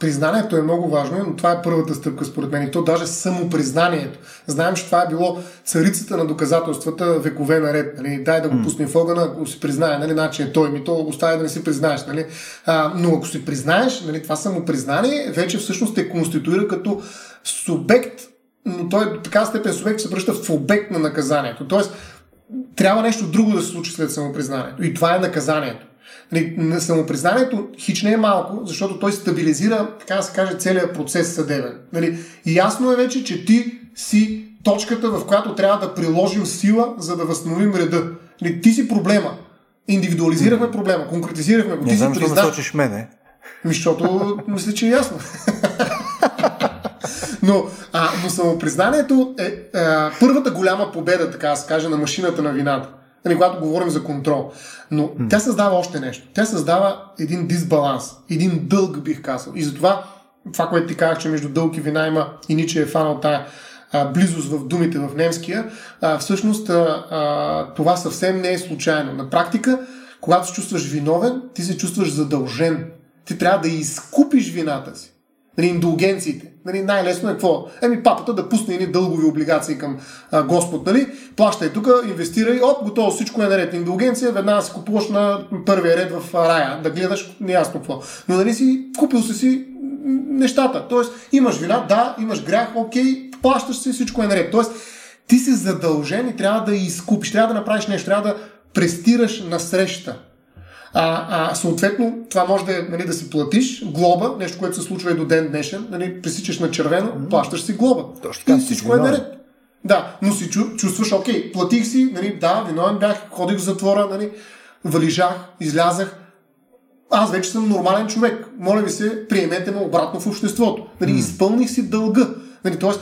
Признанието е много важно, но това е първата стъпка според мен. И то даже самопризнанието. Знаем, че това е било царицата на доказателствата векове наред. Нали? Дай да го пуснем в огъна, ако си признае, нали? начин е той ми, то оставя да не си признаеш. Нали? А, но ако си признаеш, нали, това самопризнание вече всъщност те конституира като субект, но той е така степен субект се превръща в обект на наказанието. Тоест, трябва нещо друго да се случи след самопризнанието. И това е наказанието. Нали, на самопризнанието хич не е малко, защото той стабилизира, така да се каже, целият процес съдебен. Нали, и ясно е вече, че ти си точката, в която трябва да приложим сила, за да възстановим реда. Нали, ти си проблема. Индивидуализирахме проблема, конкретизирахме го. Не ти знам, си призна... сочиш мене. Защото мисля, че е ясно. но, а, но самопризнанието е, е първата голяма победа, така да се каже, на машината на вината нали, когато говорим за контрол. Но mm. тя създава още нещо. Тя създава един дисбаланс, един дълг, бих казал. И затова това, което ти казах, че между дълг и вина има и Ниче е фанал тая а, близост в думите в немския, а, всъщност а, а, това съвсем не е случайно. На практика, когато се чувстваш виновен, ти се чувстваш задължен. Ти трябва да изкупиш вината си. Нали, индулгенциите. Нали, най-лесно е какво? Еми папата да пусне едни дългови облигации към а, Господ, нали? Плащай тук, инвестирай, оп, готово, всичко е наред. Индулгенция, веднага си купуваш на първия ред в рая, да гледаш неясно какво. Но нали си, купил си си нещата. Тоест, имаш вина, да, имаш грях, окей, плащаш си, всичко е наред. Тоест, ти си задължен и трябва да изкупиш, трябва да направиш нещо, трябва да престираш на среща. А, а съответно, това може да, е, нали, да си платиш глоба, нещо, което се случва и до ден днешен, нали, пресичаш на червено, плащаш си глоба. Точно така, и всичко е наред. Да, но си чувстваш, окей, платих си, нали, да, виновен бях, ходих в затвора, нали, валижах, излязах. Аз вече съм нормален човек. Моля ви се, приемете ме обратно в обществото. Нали, mm. Изпълних си дълга. Нали, тоест,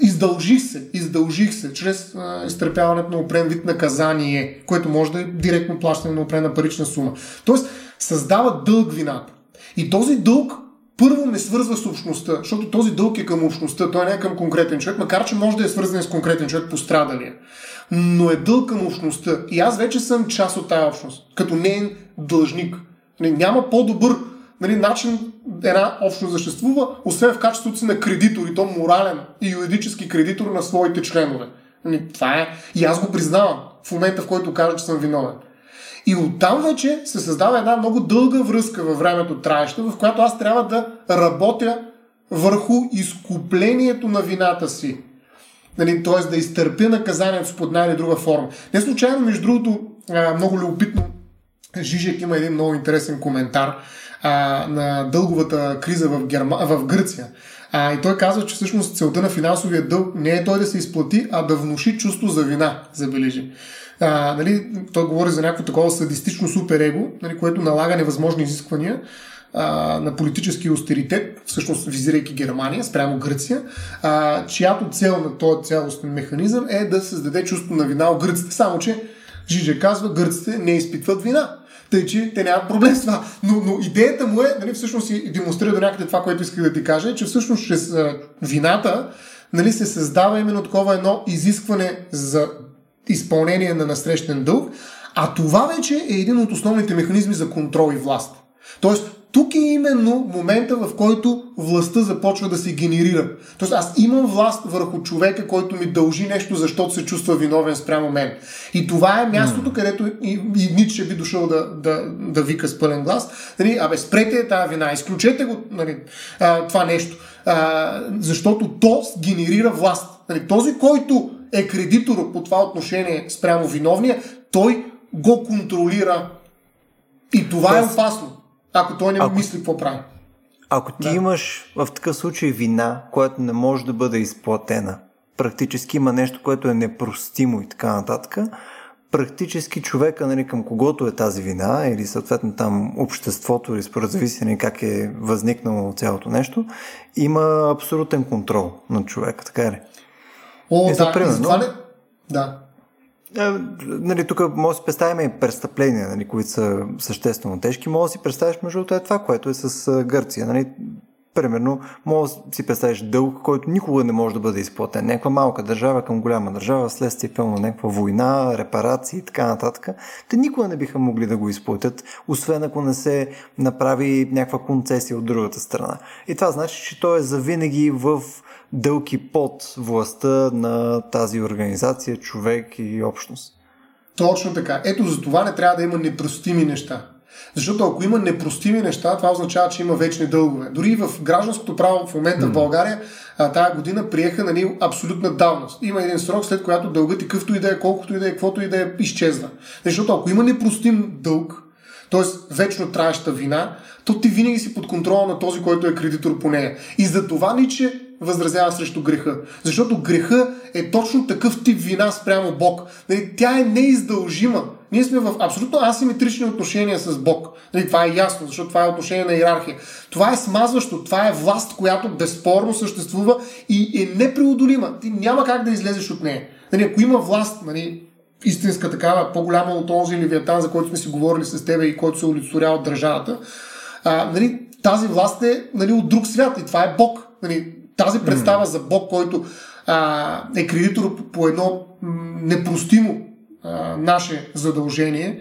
издължих се, издължих се чрез а, изтърпяването на опрен вид наказание, което може да е директно плащане на опрена парична сума. Тоест, създава дълг вината. И този дълг първо ме свързва с общността, защото този дълг е към общността, той не е към конкретен човек, макар че може да е свързан с конкретен човек пострадалия. Но е дълг към общността. И аз вече съм част от тази общност, като нейн длъжник. Няма по-добър нали, начин една общност съществува, освен в качеството си на кредитор, и то морален и юридически кредитор на своите членове. Нали, това е. И аз го признавам в момента, в който кажа, че съм виновен. И оттам вече се създава една много дълга връзка във времето траеща, в която аз трябва да работя върху изкуплението на вината си. Нали, т.е. да изтърпя наказанието с под една или друга форма. Не случайно, между другото, много любопитно, Жижек има един много интересен коментар а, на дълговата криза в, Герма... в Гърция. А, и той казва, че всъщност целта на финансовия дълг не е той да се изплати, а да внуши чувство за вина, забележи. А, нали, той говори за някакво такова садистично суперего, нали, което налага невъзможни изисквания а, на политически остеритет, всъщност визирайки Германия спрямо Гърция, а, чиято цел на този цялостен механизъм е да създаде чувство на вина от гърците. Само, че Жиже казва, гърците не изпитват вина. Тъй, че те нямат проблем с това. Но, но идеята му е, нали, всъщност и демонстрира до някъде това, което исках да ти кажа, е, че всъщност чрез а, вината нали, се създава именно такова едно изискване за изпълнение на насрещен дълг, а това вече е един от основните механизми за контрол и власт. Тоест, тук е именно момента, в който властта започва да се генерира. Тоест аз имам власт върху човека, който ми дължи нещо, защото се чувства виновен спрямо мен. И това е мястото, mm. където и, и Ницше би дошъл да, да, да вика с пълен глас. Нали, абе, спрете тази вина, изключете го нали, а, това нещо. А, защото то генерира власт. Нали, този, който е кредитор по това отношение спрямо виновния, той го контролира. И това е опасно. Ако той не ако, мисли какво прави. Ако ти да. имаш в такъв случай вина, която не може да бъде изплатена, практически има нещо, което е непростимо и така нататък, практически човека, нали, към когото е тази вина, или съответно там обществото, или според зависи нали, как е възникнало цялото нещо, има абсолютен контрол на човека, така ли? О, и да, примерно, това не... Да. А, нали, тук може да си представим и престъпления, нали, които са съществено тежки. Може да си представиш между другото е това, което е с Гърция. Нали. Примерно, може да си представиш дълг, който никога не може да бъде изплатен. Някаква малка държава към голяма държава, следствие пълно някаква война, репарации и така нататък. Те никога не биха могли да го изплатят, освен ако не се направи някаква концесия от другата страна. И това значи, че той е завинаги в дълги под властта на тази организация, човек и общност. Точно така. Ето за това не трябва да има непростими неща. Защото ако има непростими неща, това означава, че има вечни дългове. Дори в гражданското право в момента mm. в България тази година приеха нали, абсолютна давност. Има един срок, след която дългът и къвто и да е, колкото и да е, каквото и да е, изчезва. Защото ако има непростим дълг, т.е. вечно траеща вина, то ти винаги си под контрола на този, който е кредитор по нея. И за това Ниче възразява срещу греха. Защото греха е точно такъв тип вина спрямо Бог. Нали, тя е неиздължима. Ние сме в абсолютно асиметрични отношения с Бог. Нали, това е ясно, защото това е отношение на иерархия. Това е смазващо, това е власт, която безспорно съществува и е непреодолима. Ти няма как да излезеш от нея. Нали, ако има власт, истинска такава, по-голяма от този левиатан, за който сме си говорили с тебе и който се олицетворява от държавата, тази власт е нали, от друг свят и това е Бог. Нали, тази представа за Бог, който а, е кредитор по едно непростимо а, наше задължение,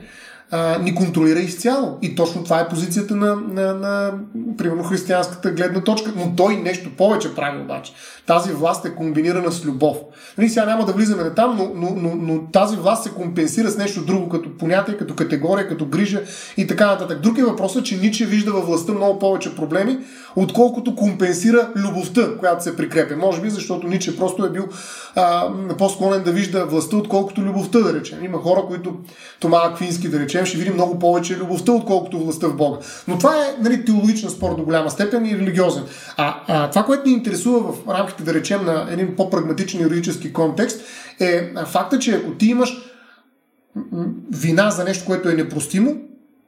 а, ни контролира изцяло. И точно това е позицията на, на, на примерно, християнската гледна точка. Но той нещо повече прави обаче. Тази власт е комбинирана с любов. Нали, сега няма да влизаме на там, но, но, но, но тази власт се компенсира с нещо друго, като понятие, като категория, като грижа и така нататък. Друг е че Ниче вижда във властта много повече проблеми, отколкото компенсира любовта, която се прикрепя. Може би, защото Ниче просто е бил а, по-склонен да вижда властта, отколкото любовта, да речем. Има хора, които Тома Аквински, да речем, ще види много повече любовта, отколкото властта в Бога. Но това е нали, теологичен спор до голяма степен и религиозен. А, а това, което ни интересува в рамките, да речем, на един по-прагматичен юридически контекст, е факта, че ако ти имаш вина за нещо, което е непростимо,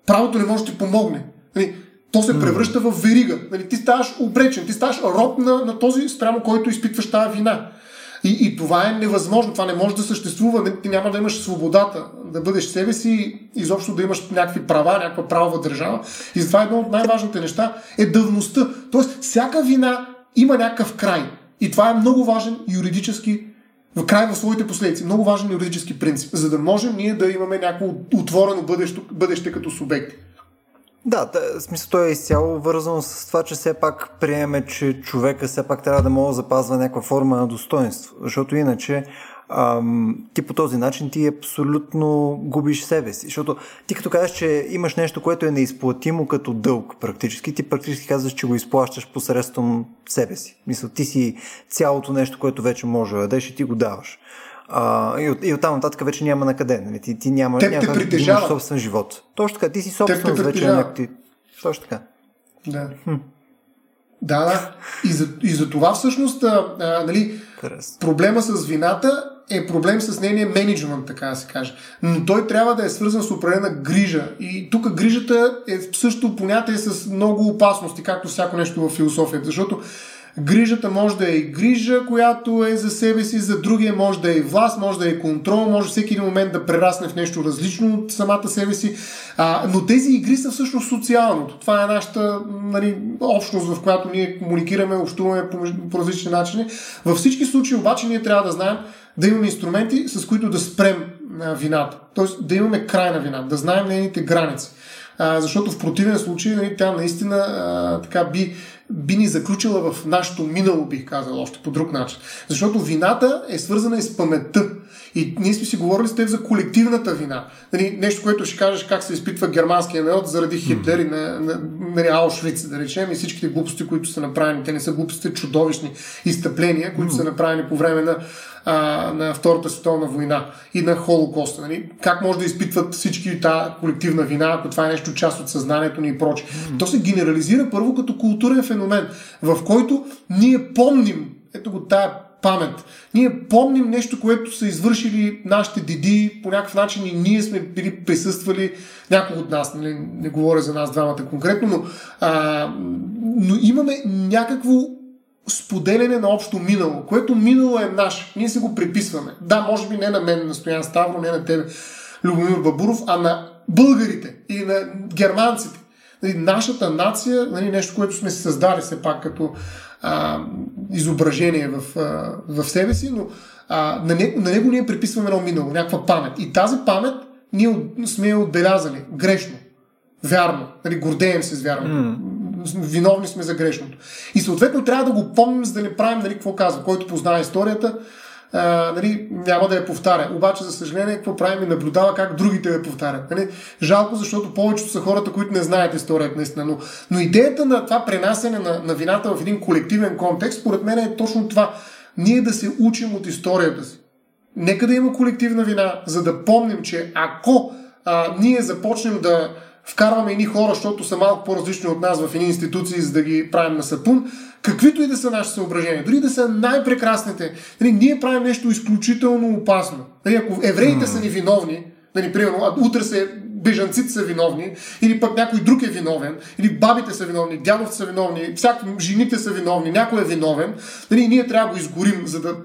правото не може да ти помогне. Нали, то се превръща в верига. Нали, ти ставаш обречен, ти ставаш роб на, на този спрямо, който изпитваш тази вина. И, и това е невъзможно, това не може да съществува. Ти няма да имаш свободата да бъдеш себе си, изобщо да имаш някакви права, някаква правова държава. И затова едно от най-важните неща е давността. Тоест, всяка вина има някакъв край. И това е много важен юридически в край в своите последици. Много важен юридически принцип, за да можем ние да имаме някакво отворено бъдеще, бъдеще като субекти. Да, в смисъл той е изцяло вързано с това, че все пак приеме, че човека все пак трябва да може да запазва някаква форма на достоинство. Защото иначе ам, ти по този начин ти абсолютно губиш себе си. Защото ти като кажеш, че имаш нещо, което е неизплатимо като дълг практически, ти практически казваш, че го изплащаш посредством себе си. Мисля, ти си цялото нещо, което вече може да дадеш и ти го даваш. А, и, от, и оттам нататък вече няма на къде. Нали? Ти, ти няма, Теб няма те да собствен живот. Точно така, ти си собствен вече. Някакви... Точно така. Да. Хм. Да, да. И за, и за това всъщност а, а, нали, проблема с вината е проблем с нейния менеджмент, така да се каже. Но той трябва да е свързан с определена грижа. И тук грижата е също понятие с много опасности, както всяко нещо в философията. Защото Грижата може да е и грижа, която е за себе си, за другия може да е и власт, може да е контрол, може всеки един момент да прерасне в нещо различно от самата себе си. А, но тези игри са всъщност социалното. Това е нашата нали, общност, в която ние комуникираме, общуваме по, по различни начини. Във всички случаи обаче ние трябва да знаем да имаме инструменти, с които да спрем вината. Тоест да имаме край на вината, да знаем нейните граници. А, защото в противен случай нали, тя наистина а, така би би ни заключила в нашето минало, бих казал, още по друг начин. Защото вината е свързана и с паметта. И ние сме си говорили с теб за колективната вина. Нали, нещо, което ще кажеш как се изпитва германския народ заради Хитлер и на, на, на Аушвиц, да речем, и всичките глупости, които са направени. Те не са глупости, чудовищни изтъпления, които са направени по време на, а, на Втората световна война и на Холокоста. Нали? Как може да изпитват всички тази колективна вина, ако това е нещо част от съзнанието ни и прочее. То се генерализира първо като културен феномен, в който ние помним, ето го тая памет. Ние помним нещо, което са извършили нашите деди по някакъв начин и ние сме били присъствали, някой от нас, нали, не говоря за нас двамата конкретно, но, а, но имаме някакво споделяне на общо минало, което минало е наш. Ние се го приписваме. Да, може би не на мен, на Стоян Ставро, не на тебе, Любомир Бабуров, а на българите и на германците. Нали, нашата нация, нали, нещо, което сме се създали все пак като а, изображение в, а, в себе си, но а, на, него, на него ние приписваме едно минало, някаква памет. И тази памет ние сме я отбелязали грешно, вярно. Нали, гордеем се с вярно. Mm. Виновни сме за грешното. И съответно трябва да го помним, за да не правим, нали, какво казва. Който познава историята, а, нали, няма да я повтаря. Обаче, за съжаление, какво правим и наблюдава как другите я повтарят. Нали? Жалко, защото повечето са хората, които не знаят историята наистина. Но, но идеята на това пренасене на, на вината в един колективен контекст, според мен е точно това. Ние да се учим от историята си. Нека да има колективна вина, за да помним, че ако а, ние започнем да вкарваме едни хора, защото са малко по-различни от нас в едни институции, за да ги правим на сапун, каквито и да са нашите съображения, дори да са най-прекрасните, нали, ние правим нещо изключително опасно. Нали, ако евреите са ни виновни, нали, примерно, а утре се бежанците са виновни, или пък някой друг е виновен, или бабите са виновни, дядовците са виновни, всяко, жените са виновни, някой е виновен, нали, ние трябва да го изгорим, за да,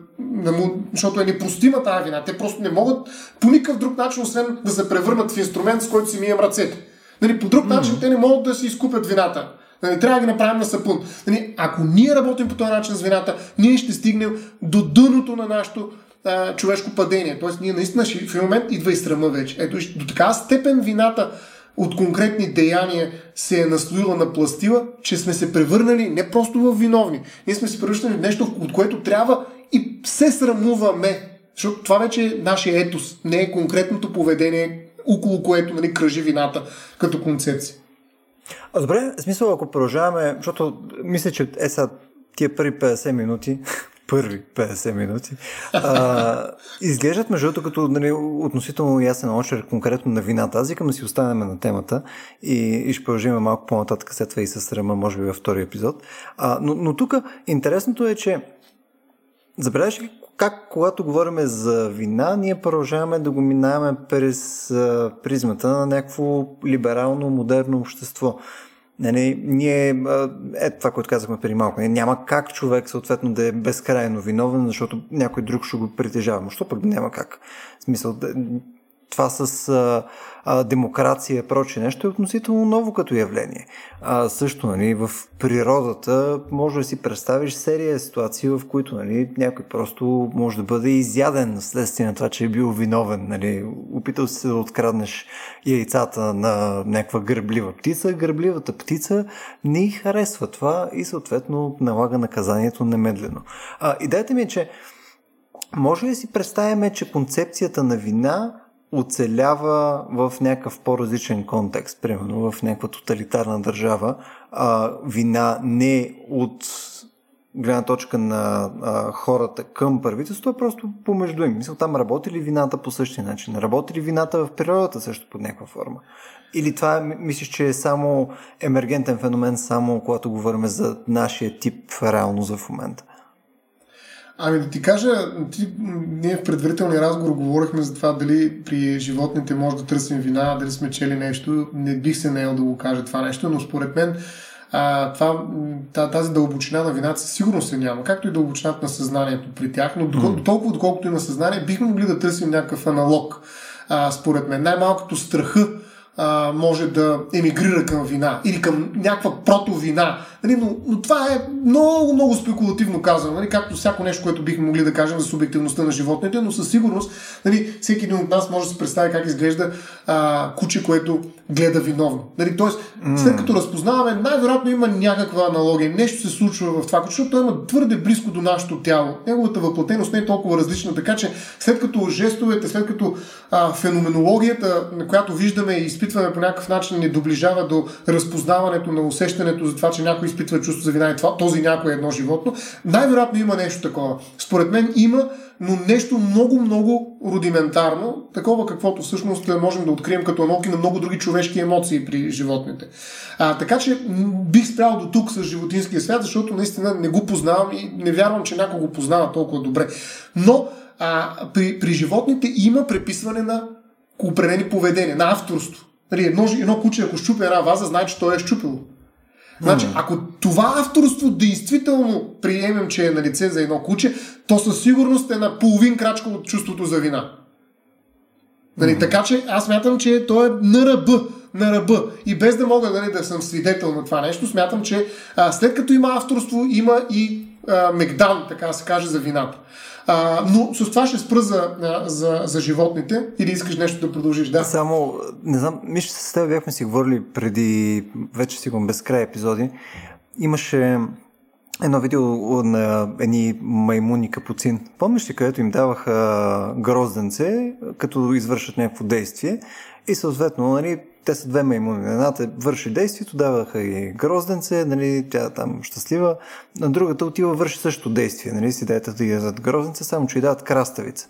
защото е непростима тази вина. Те просто не могат по никакъв друг начин, освен да се превърнат в инструмент, с който си мием ръцете. Нали, по друг mm-hmm. начин те не могат да си изкупят вината. Нали, трябва да ги направим на сапун. Нали, ако ние работим по този начин с вината, ние ще стигнем до дъното на нашето а, човешко падение. Тоест, ние наистина ще, в момент идва и срама вече. Ето, до така степен вината от конкретни деяния се е наслоила на пластила, че сме се превърнали не просто в виновни. Ние сме се превръщали в нещо, от което трябва и се срамуваме. Защото това вече е нашия етос, не е конкретното поведение, около което нали, кръжи вината като концепция. А, добре, в смисъл, ако продължаваме, защото мисля, че е сега тия първи 50 минути, [LAUGHS] първи 50 минути, а, [LAUGHS] изглеждат между другото като нали, относително ясен очер конкретно на вината. Аз викам да си останем на темата и, и ще продължим малко по-нататък след това и с Рема, може би във втори епизод. А, но, но тук интересното е, че забележиш ли как когато говорим за вина, ние продължаваме да го минаваме през а, призмата на някакво либерално, модерно общество. Нали, ние, е това, което казахме преди малко, не, няма как човек съответно да е безкрайно виновен, защото някой друг ще го притежава. Що пък няма как? В смисъл, това с а, а, демокрация и прочее нещо е относително ново като явление. А, също нали, в природата може да си представиш серия ситуации, в които нали, някой просто може да бъде изяден вследствие на това, че е бил виновен. Нали. Опитал си се да откраднеш яйцата на някаква гърблива птица. Гърбливата птица не й харесва това и съответно налага наказанието немедлено. А, идеята ми е, че може ли си представяме, че концепцията на вина оцелява в някакъв по-различен контекст, примерно в някаква тоталитарна държава, а, вина не от гледна точка на а, хората към правителството, а просто помежду им. Мисля, там работи ли вината по същия начин? Работи ли вината в природата също под някаква форма? Или това мислиш, че е само емергентен феномен, само когато говорим за нашия тип реалност в момента? Ами да ти кажа, ти, ние в предварителния разговор говорихме за това дали при животните може да търсим вина, дали сме чели нещо. Не бих се наел да го кажа това нещо, но според мен а, това, тази дълбочина на вината със сигурност се няма, както и дълбочината на съзнанието при тях, но до, толкова доколкото има съзнание, бихме могли да търсим някакъв аналог. А, според мен най-малкото страха а, може да емигрира към вина или към някаква протовина. Нали, но, но това е много, много спекулативно казано, нали, както всяко нещо, което бихме могли да кажем за субективността на животните, но със сигурност нали, всеки един от нас може да се представи как изглежда а, куче, което гледа виновно. Нали, тоест, след като разпознаваме, най-вероятно има някаква аналогия, нещо се случва в това, защото той има твърде близко до нашето тяло. Неговата въплатеност не е толкова различна, така че след като жестовете, след като а, феноменологията, на която виждаме и изпитваме по някакъв начин, ни доближава до разпознаването на усещането за това, че някой изпитва чувство за вина и това, този някой е едно животно, най-вероятно има нещо такова. Според мен има, но нещо много, много рудиментарно, такова каквото всъщност можем да открием като аналоги на много други човешки емоции при животните. А, така че бих спрял до тук с животинския свят, защото наистина не го познавам и не вярвам, че някой го познава толкова добре. Но а, при, при животните има преписване на определени поведения, на авторство. Нали, едно, едно куче, ако щупи една ваза, знае, че той е щупило. Значи, ако това авторство действително приемем, че е на лице за едно куче, то със сигурност е на половин крачка от чувството за вина. Нали. Така че аз смятам, че то е на ръба. На ръба. И без да мога нали, да съм свидетел на това нещо, смятам, че а, след като има авторство, има и а, мегдан, така се каже, за вината. А, но с това ще спра за, за, за животните или искаш нещо да продължиш? Да. Само, не знам, мисля, с теб бяхме си говорили преди вече сигурно безкрай епизоди. Имаше едно видео на едни маймуни капуцин. Помниш ли, където им даваха грозденце, като извършат някакво действие и съответно, нали, те са две маймуни. Едната върши действието, даваха и грозденце, нали, тя там щастлива, на другата отива върши също действие, нали, с идеята да ядат грозденце, само че и дават краставица.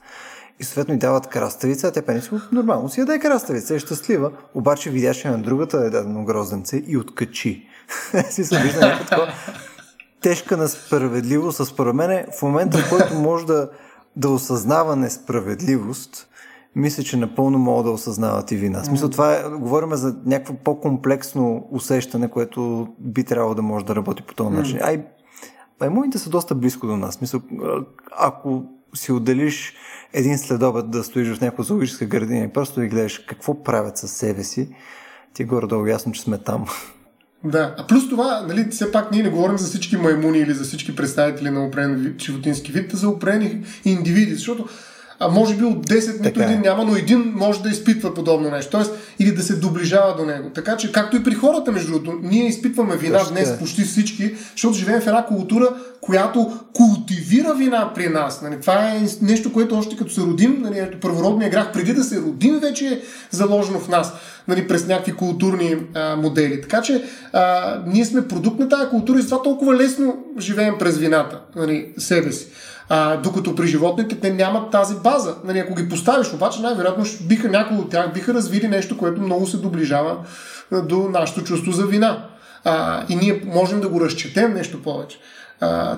И съответно и дават краставица, а те пени нормално си яде краставица, е щастлива, обаче видяше на другата е дадено грозденце и откачи. [LAUGHS] си се вижда някакво тежка несправедливост, според мен в момента, в който може да, да осъзнава несправедливост, мисля, че напълно мога да осъзнават и вина. В смисъл, това е, говорим за някакво по-комплексно усещане, което би трябвало да може да работи по този начин. Ай, маймуните са доста близко до нас. Смисъл, ако си отделиш един следобед да стоиш в някаква зоологическа градина и просто да гледаш какво правят със себе си, ти е горе-долу ясно, че сме там. Да, а плюс това, нали, все пак ние не говорим за всички маймуни или за всички представители на определен животински вид, а за определени индивиди, защото а може би от 10 нито един е. няма, но един може да изпитва подобно нещо. Тоест, или да се доближава до него. Така че, както и при хората, между другото, ние изпитваме вина Точно днес почти всички, защото живеем в една култура, която култивира вина при нас. Нали, това е нещо, което още като се родим, нали, първородния грях, преди да се родим, вече е заложено в нас нали, през някакви културни а, модели. Така че а, ние сме продукт на тази култура и това толкова лесно живеем през вината, нали, себе си. А, докато при животните те нямат тази база. Нали, ако ги поставиш, обаче най-вероятно биха, някои от тях биха развили нещо, което много се доближава до нашето чувство за вина. А, и ние можем да го разчетем нещо повече.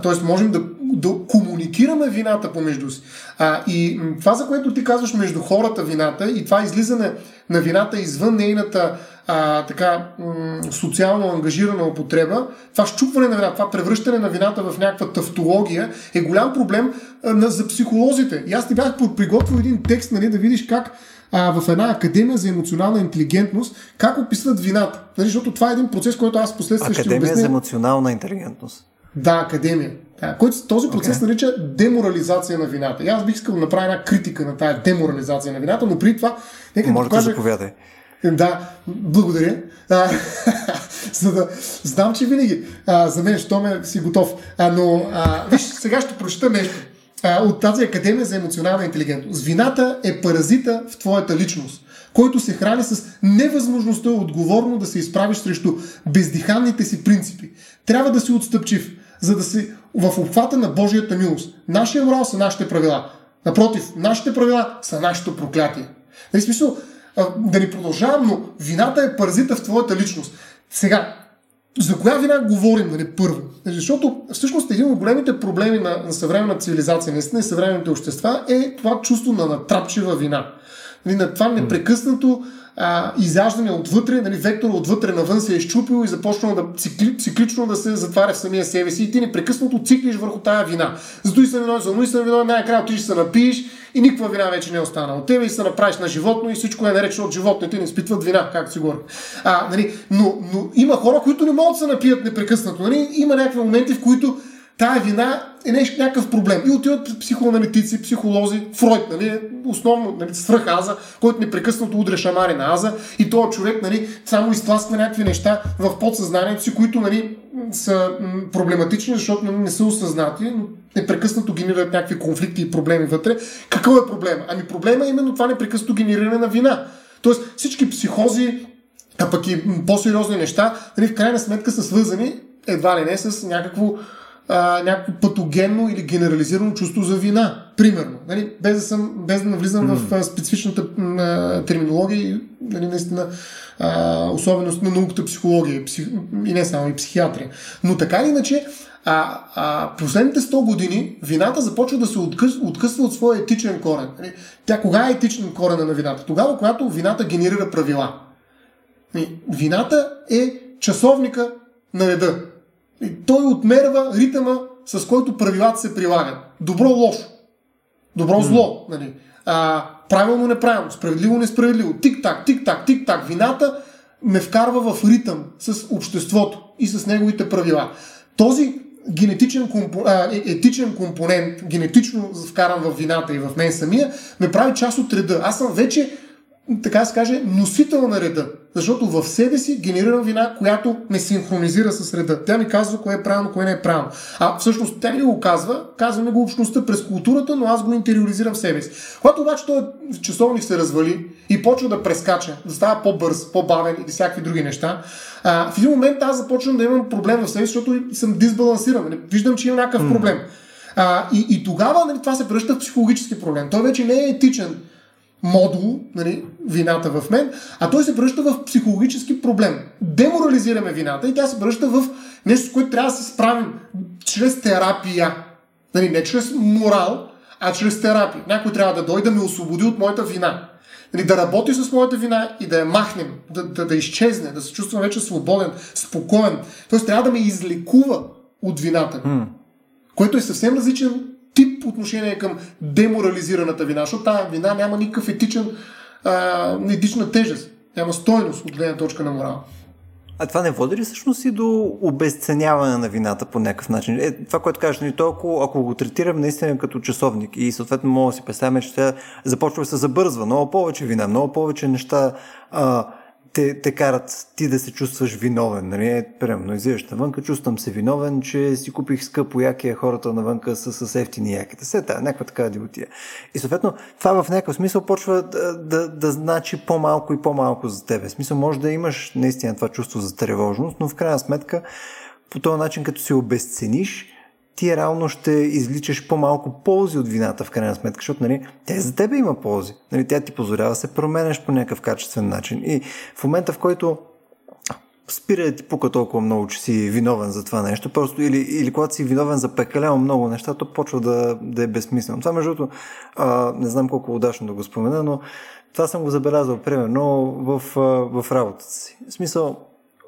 Тоест, можем да, да комуникираме вината помежду си. А, и това, за което ти казваш между хората вината и това излизане на вината извън нейната а, така м- социално ангажирана употреба, това щупване на вината, това превръщане на вината в някаква тавтология е голям проблем а, на, за психолозите. И аз ти бях приготвил един текст, нали, да видиш как а, в една академия за емоционална интелигентност, как описват вината. Нали, защото това е един процес, който аз последствие ще обясня. Академия за емоционална интелигентност. Да, академия. Да, който този процес okay. нарича деморализация на вината. И аз бих искал да направя една критика на тая деморализация на вината, но при това... Нека Може да покажа... заповядай. Да, благодаря. А, [LAUGHS] за да знам, че винаги а, за мен, що ме си готов. А, но, а, виж, сега ще прочета нещо а, от тази Академия за емоционална интелигентност. Вината е паразита в твоята личност, който се храни с невъзможността отговорно да се изправиш срещу бездиханните си принципи. Трябва да си отстъпчив, за да си в обхвата на Божията милост. Нашия морал са нашите правила. Напротив, нашите правила са нашето проклятие. Нали, смисъл, да ни продължавам, но вината е паразита в твоята личност. Сега, за коя вина говорим, нали, първо? Защото всъщност един от големите проблеми на, на съвременна цивилизация, наистина и съвременните общества е това чувство на натрапчива вина. Нали, на това непрекъснато а, изяждане отвътре, нали, вектора отвътре навън се е изчупил и започнал да цикли, циклично да се затваря в самия себе си и ти непрекъснато циклиш върху тая вина. Зато и съм виновен, за и съм виновен, най-накрая отиш се напиеш и никаква вина вече не е останала тебе и се направиш на животно и всичко е наречено от животните, не изпитват вина, както си говорим. Нали, но, но, има хора, които не могат да се напият непрекъснато. Нали? Има някакви моменти, в които тая вина е нещо, някакъв проблем. И отиват психоаналитици, психолози, Фройд, нали, основно нали, свръх Аза, който непрекъснато удря шамари на Аза и този човек нали, само изтласква някакви неща в подсъзнанието си, които нали, са проблематични, защото нали, не са осъзнати, но непрекъснато генерират някакви конфликти и проблеми вътре. Какво е проблема? Ами проблема е именно това непрекъснато генериране на вина. Тоест всички психози, а пък и по-сериозни неща, нали, в крайна сметка са свързани едва ли не с някакво а, някакво патогенно или генерализирано чувство за вина. Примерно. Нали, без, да съм, без да навлизам mm. в а, специфичната а, терминология и нали, наистина а, особеност на науката психология псих, и не само и психиатрия. Но така или иначе, а, а последните 100 години вината започва да се откъс, откъсва от своя етичен корен. Нали, тя кога е етичен корен на вината? Тогава, когато вината генерира правила. Нали, вината е часовника на реда. Той отмерва ритъма, с който правилата се прилагат. Добро-лошо. Добро-зло. Нали? А, правилно-неправилно, справедливо-несправедливо. Тик-так, тик-так, тик-так. Вината ме вкарва в ритъм с обществото и с неговите правила. Този генетичен компо, а, е, етичен компонент, генетично вкаран в вината и в мен самия, ме прави част от реда. Аз съм вече така се каже, носител на реда. Защото в себе си генерирам вина, която ме синхронизира с реда. Тя ми казва кое е правилно, кое не е правилно. А всъщност тя ми го казва, казва ми го общността през културата, но аз го интериоризирам в себе си. Когато обаче този часовник се развали и почва да прескача, да става по-бърз, по-бавен или всякакви други неща, а, в един момент аз започвам да имам проблем в себе си, защото съм дисбалансиран. Виждам, че има някакъв проблем. А, и, и тогава нали, това се превръща в психологически проблем. Той вече не е етичен модул, нали, вината в мен, а той се превръща в психологически проблем. Деморализираме вината и тя се превръща в нещо, с което трябва да се справим чрез терапия. Нали, не чрез морал, а чрез терапия. Някой трябва да дойде да ме освободи от моята вина. Нали, да работи с моята вина и да я махнем, да, да, да изчезне, да се чувствам вече свободен, спокоен. Тоест трябва да ме излекува от вината. Mm. Което е съвсем различен тип отношение към деморализираната вина, защото тази вина няма никакъв етичен, а, етична тежест. Няма стойност от гледна точка на морал. А това не води ли всъщност и до обесценяване на вината по някакъв начин? Е, това, което кажеш, нали, то, ако, го третирам наистина като часовник и съответно мога да си представим, че тя започва да се забързва, много повече вина, много повече неща а, те, те карат ти да се чувстваш виновен. Нали? Е, примерно, излизаш навънка, чувствам се виновен, че си купих скъпо яки, а хората навънка са с ефтини яките. Се тая, някаква така дивотия. И съответно, това в някакъв смисъл почва да, да, да значи по-малко и по-малко за тебе. В смисъл, може да имаш наистина това чувство за тревожност, но в крайна сметка, по този начин, като се обесцениш, ти реално ще изличаш по-малко ползи от вината в крайна сметка, защото нали, тя за тебе има ползи. Нали, тя ти позволява да се променяш по някакъв качествен начин. И в момента, в който спира да ти пука толкова много, че си виновен за това нещо, просто или, или когато си виновен за пекалено много неща, то почва да, да е безсмислено. Това, между другото, не знам колко удачно да го спомена, но това съм го забелязал, примерно, в, в работата си. В смисъл,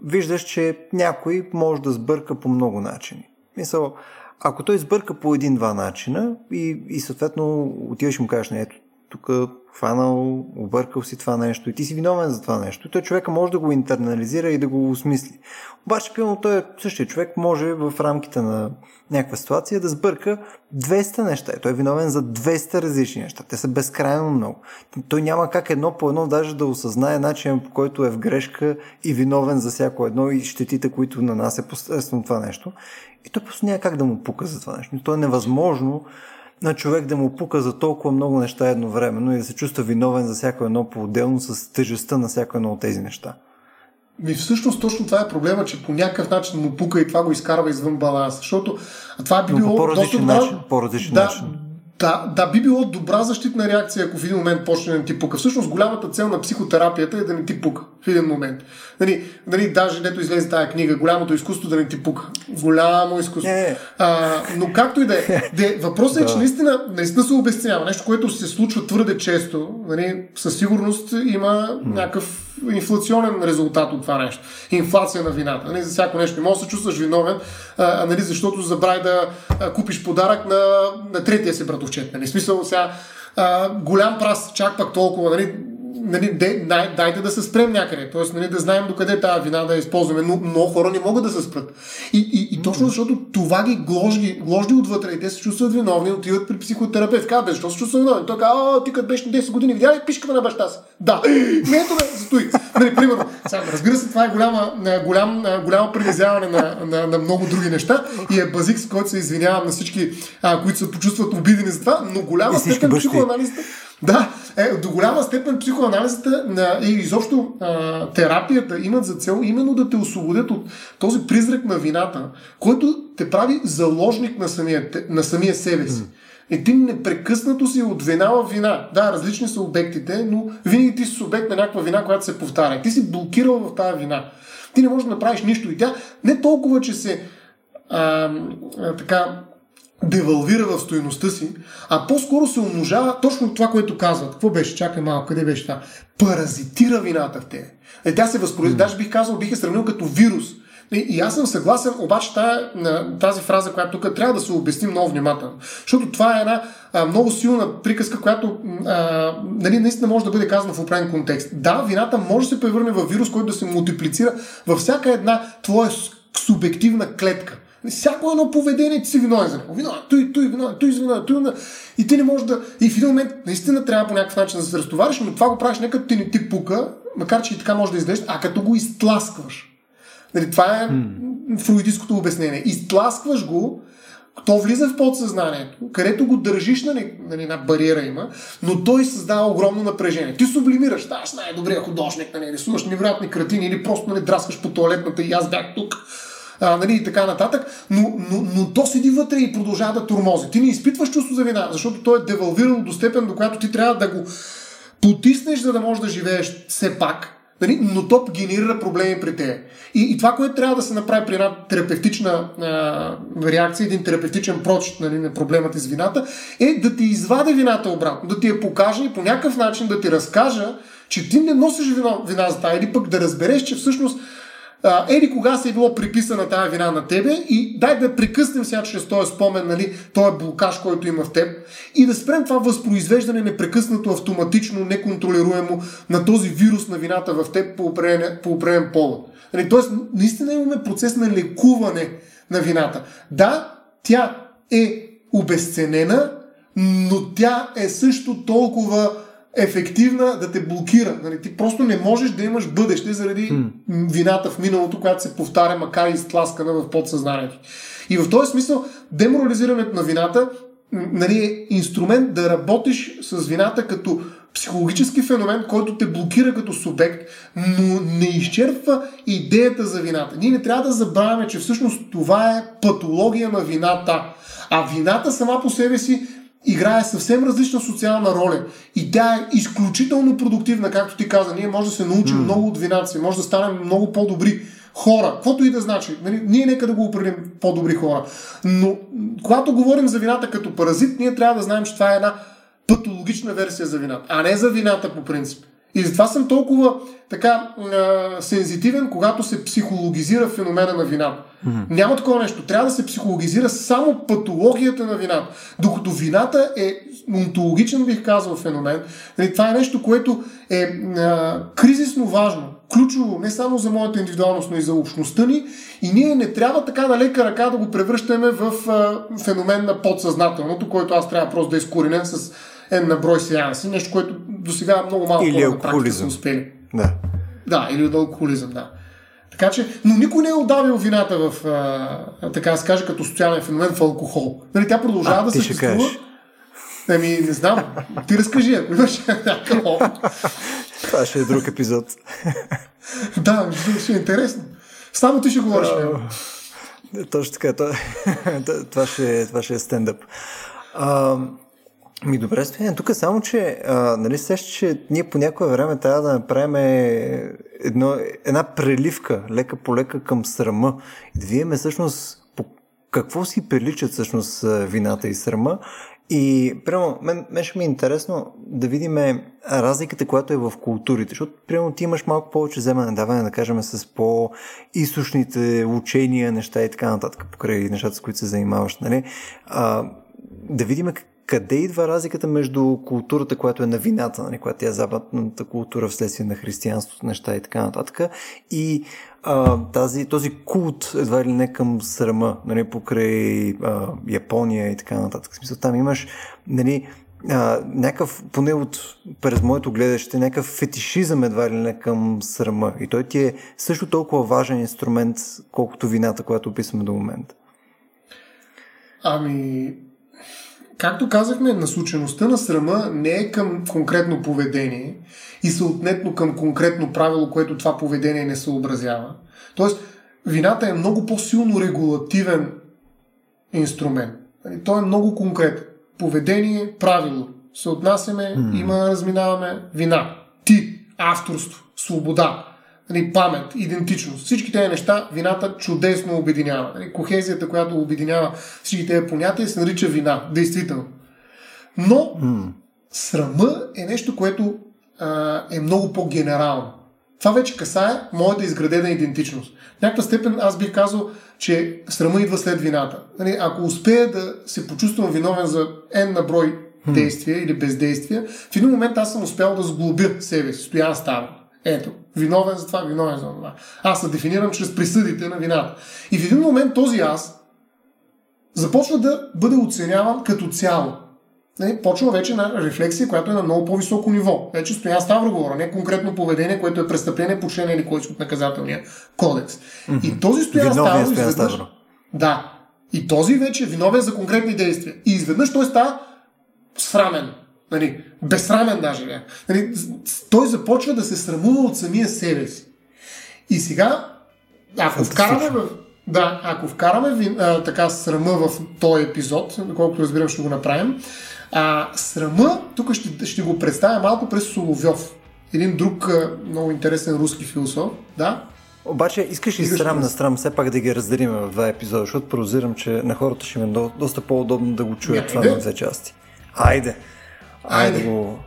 виждаш, че някой може да сбърка по много начини. Мисъл, ако той сбърка по един-два начина и, и съответно отиваш и му кажеш, не, ето, тук хванал, объркал си това нещо и ти си виновен за това нещо. И той човека може да го интернализира и да го осмисли. Обаче, пилно, той същия човек може в рамките на някаква ситуация да сбърка 200 неща. И той е виновен за 200 различни неща. Те са безкрайно много. Той няма как едно по едно даже да осъзнае начинът по който е в грешка и виновен за всяко едно и щетите, които нанася посредством това нещо. И той просто няма как да му пука за това нещо. То е невъзможно на човек да му пука за толкова много неща едновременно и да се чувства виновен за всяко едно по-отделно с тежестта на всяко едно от тези неща. И всъщност точно това е проблема, че по някакъв начин му пука и това го изкарва извън баланс. Защото това би било. по по-различен доста начин. По-различен да, начин. Да, да, би било добра защитна реакция, ако в един момент почне да не ти пука. Всъщност голямата цел на психотерапията е да не ти пука в един момент. Нали, нали, даже дето излезе тази книга, голямото изкуство да не ти пука. Голямо изкуство. А, но както и да е. Въпросът е, че наистина, наистина се обесценява. Нещо, което се случва твърде често. Нали, със сигурност има някакъв инфлационен резултат от това нещо. Инфлация на вината. Нали, за всяко нещо. Не можеш да се чувстваш виновен, а, нали, защото забрави да а, купиш подарък на, на третия си братовчет. Нали. Смисъл сега а, голям прас, чак пак толкова, нали, нали, де, дай, дайте да се спрем някъде. Тоест, нали, да знаем докъде тази вина да използваме. Но много хора не могат да се спрат. И, и, и точно защото това ги гложди, гложди отвътре и те се чувстват виновни, отиват при психотерапевт. Казва, бе, защо се чувства виновен? Той казва, а, ти като беше 10 години, видя ли пишката на баща си? Да. [GASPS] Не, ето бе, застои. Нали, примерно. Сега, разбира се, това е голяма, голям, голямо принизяване на, на, на, много други неща и е базик, с който се извинявам на всички, а, които се почувстват обидени за това, но голяма степен психоанализата да, е, до голяма степен психоанализата на, и изобщо а, терапията имат за цел именно да те освободят от този призрак на вината, който те прави заложник на самия, на самия себе си. И ти непрекъснато си от вина в вина. Да, различни са обектите, но винаги ти си обект на някаква вина, която се повтаря. Ти си блокирал в тази вина. Ти не можеш да направиш нищо. И тя не толкова, че се а, а, така девалвира в стоеността си, а по-скоро се умножава точно това, което казват. Какво беше? Чакай малко, къде беше това? Паразитира вината в тебе. Е, тя се възпроизвежда, mm. даже бих казал, бих е сравнил като вирус. И, и аз съм съгласен, обаче тази, тази фраза, която тук трябва да се обясни много внимателно. Защото това е една а, много силна приказка, която а, нали, наистина може да бъде казана в определен контекст. Да, вината може да се превърне в вирус, който да се мултиплицира във всяка една твоя субективна клетка. Всяко едно поведение ти си виновен за него. Виновен, той, той, виновен, той, виновен, той, виновен. И ти не можеш да... И в един момент наистина трябва по някакъв начин да се разтовариш, но това го правиш не като ти не ти пука, макар че и така може да изглежда, а като го изтласкваш. Нали, това е mm. фруидистското обяснение. Изтласкваш го, то влиза в подсъзнанието, където го държиш, нали, нали, една бариера има, но той създава огромно напрежение. Ти сублимираш, да, аз най-добрия художник, нали, рисуваш невероятни картини или просто нали, драскаш по туалетната и аз бях тук а, нали, и така нататък, но, но, но то седи вътре и продължава да турмози. Ти не изпитваш чувство за вина, защото то е девалвирано до степен, до която ти трябва да го потиснеш, за да можеш да живееш все пак. Нали? Но то генерира проблеми при те. И, и това, което трябва да се направи при една терапевтична а, реакция, един терапевтичен прочит нали, на проблемата с вината, е да ти извади вината обратно, да ти я покаже и по някакъв начин да ти разкажа, че ти не носиш вина, вина за тази, или пък да разбереш, че всъщност а, еди кога се е било приписана тази вина на тебе и дай да прекъснем сега чрез този спомен, нали, този блокаж, който има в теб и да спрем това възпроизвеждане непрекъснато, автоматично, неконтролируемо на този вирус на вината в теб по определен, по определен повод. Нали, тоест, наистина имаме процес на лекуване на вината. Да, тя е обесценена, но тя е също толкова ефективна да те блокира. Нали, ти просто не можеш да имаш бъдеще заради hmm. вината в миналото, която се повтаря, макар и изтласкана в подсъзнанието. И в този смисъл, деморализирането на вината нали, е инструмент да работиш с вината като психологически феномен, който те блокира като субект, но не изчерпва идеята за вината. Ние не трябва да забравяме, че всъщност това е патология на вината. А вината сама по себе си играе съвсем различна социална роля и тя е изключително продуктивна, както ти каза. Ние може да се научим mm. много от вината си, може да станем много по-добри хора, каквото и да значи. Нали, ние нека да го определим по-добри хора. Но когато говорим за вината като паразит, ние трябва да знаем, че това е една патологична версия за вината, а не за вината по принцип. И затова съм толкова така а, сензитивен, когато се психологизира феномена на вината. Mm-hmm. Няма такова нещо. Трябва да се психологизира само патологията на вината. Докато вината е онтологичен, бих казал, феномен. Нали, това е нещо, което е а, кризисно важно, ключово не само за моята индивидуалност, но и за общността ни. И ние не трябва така на лека ръка да го превръщаме в а, феномен на подсъзнателното, който аз трябва просто да изкореня с е на брой сеанси, нещо, което до сега много малко или алкохолизъм. са успели. Да. Да, или от алкохолизъм, да. Така че, но никой не е отдавил вината в, а, така да се каже, като социален феномен в алкохол. Нали, тя продължава а, да съществува. Ами, не знам. Ти разкажи, ако имаш някакъв Това ще е друг епизод. да, ще е интересно. Само ти ще говориш. Точно така. [LAUGHS] Това ще, това ще е стендъп. Ми добре, Стоян, тук само, че а, нали сеща, че ние по някое време трябва да направим едно, една преливка, лека по лека към срама. И да видим всъщност по какво си приличат всъщност вината и срама. И, прямо, мен, мен ще ми е интересно да видим разликата, която е в културите, защото, примерно, ти имаш малко повече вземане, даване, да кажем, с по-източните учения, неща и така нататък, покрай нещата, с които се занимаваш, нали? А, да видим къде идва разликата между културата, която е на вината, нали, която е западната култура вследствие на християнството, неща и така нататък, и а, тази, този култ едва ли не към срама, нали, покрай а, Япония и така нататък. В смисъл, там имаш нали, а, някакъв, поне от през моето гледаще, някакъв фетишизъм едва ли не към срама. И той ти е също толкова важен инструмент, колкото вината, която описваме до момента. Ами, Както казахме, насочеността на срама не е към конкретно поведение и съответно към конкретно правило, което това поведение не съобразява. Тоест, вината е много по-силно регулативен инструмент. Нали, той е много конкретен. Поведение, правило. Се отнасяме, mm. има, разминаваме, вина. Ти, авторство, свобода нали, памет, идентичност. Всички тези неща вината чудесно обединява. Нали, кохезията, която обединява всички тези понятия, се нарича вина. Действително. Но mm. срама е нещо, което а, е много по-генерално. това вече касае моята изградена идентичност. В някаква степен аз бих казал, че срама идва след вината. Нали, ако успея да се почувствам виновен за N на брой действия или бездействия, в един момент аз съм успял да сглобя себе си. Стоян става. Ето, виновен за това, виновен за това. Аз се дефинирам чрез присъдите на вината. И в един момент този аз започва да бъде оценяван като цяло. Не, почва вече на рефлексия, която е на много по-високо ниво. Вече стоя Ставро говоря, не конкретно поведение, което е престъпление по член или кой от наказателния кодекс. Mm-hmm. И този стоя Ставро изведнъж... Да. И този вече е виновен за конкретни действия. И изведнъж той става срамен. Нали, безсрамен даже. Не. Нали, той започва да се срамува от самия себе си. И сега, ако вкараме в, да, ако вкараме а, така срама в този епизод, колкото разбирам ще го направим, а, срама, тук ще, ще го представя малко през Соловьов. Един друг а, много интересен руски философ, да, обаче искаш ли срам на срам все пак да ги разделим в два епизода, защото прозирам, че на хората ще ми е до, доста по-удобно да го чуят това на две части. Айде! Айде, Айде го...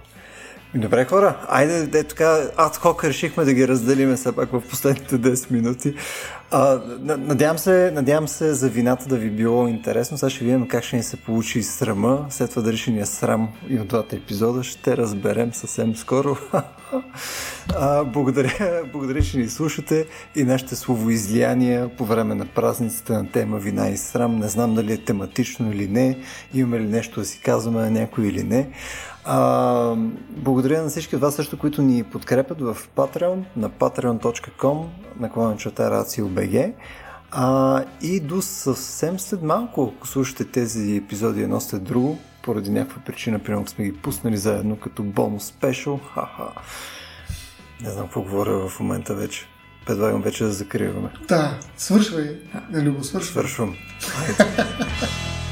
Добре хора, айде де така адхок решихме да ги разделиме все пак в последните 10 минути. А, надявам, се, надявам се за вината да ви било интересно. Сега ще видим как ще ни се получи срама. След това дали ще ни е срам и от двата епизода. Ще разберем съвсем скоро. [LAUGHS] а, благодаря, благодаря, че ни слушате и нашите словоизлияния по време на празниците на тема вина и срам. Не знам дали е тематично или не. Имаме ли нещо да си казваме на някой или не. А, благодаря на всички от вас също, които ни подкрепят в Patreon, на patreon.com, наклонен чата RACIO.BG. А, и до съвсем след малко, ако слушате тези епизоди едно след друго, поради някаква причина, примерно сме ги пуснали заедно като бонус спешъл. Ха-ха. Не знам какво говоря в момента вече. Предлагам вече да закриваме. Да, свършвай, Любо, свършвай. Свършвам. [LAUGHS]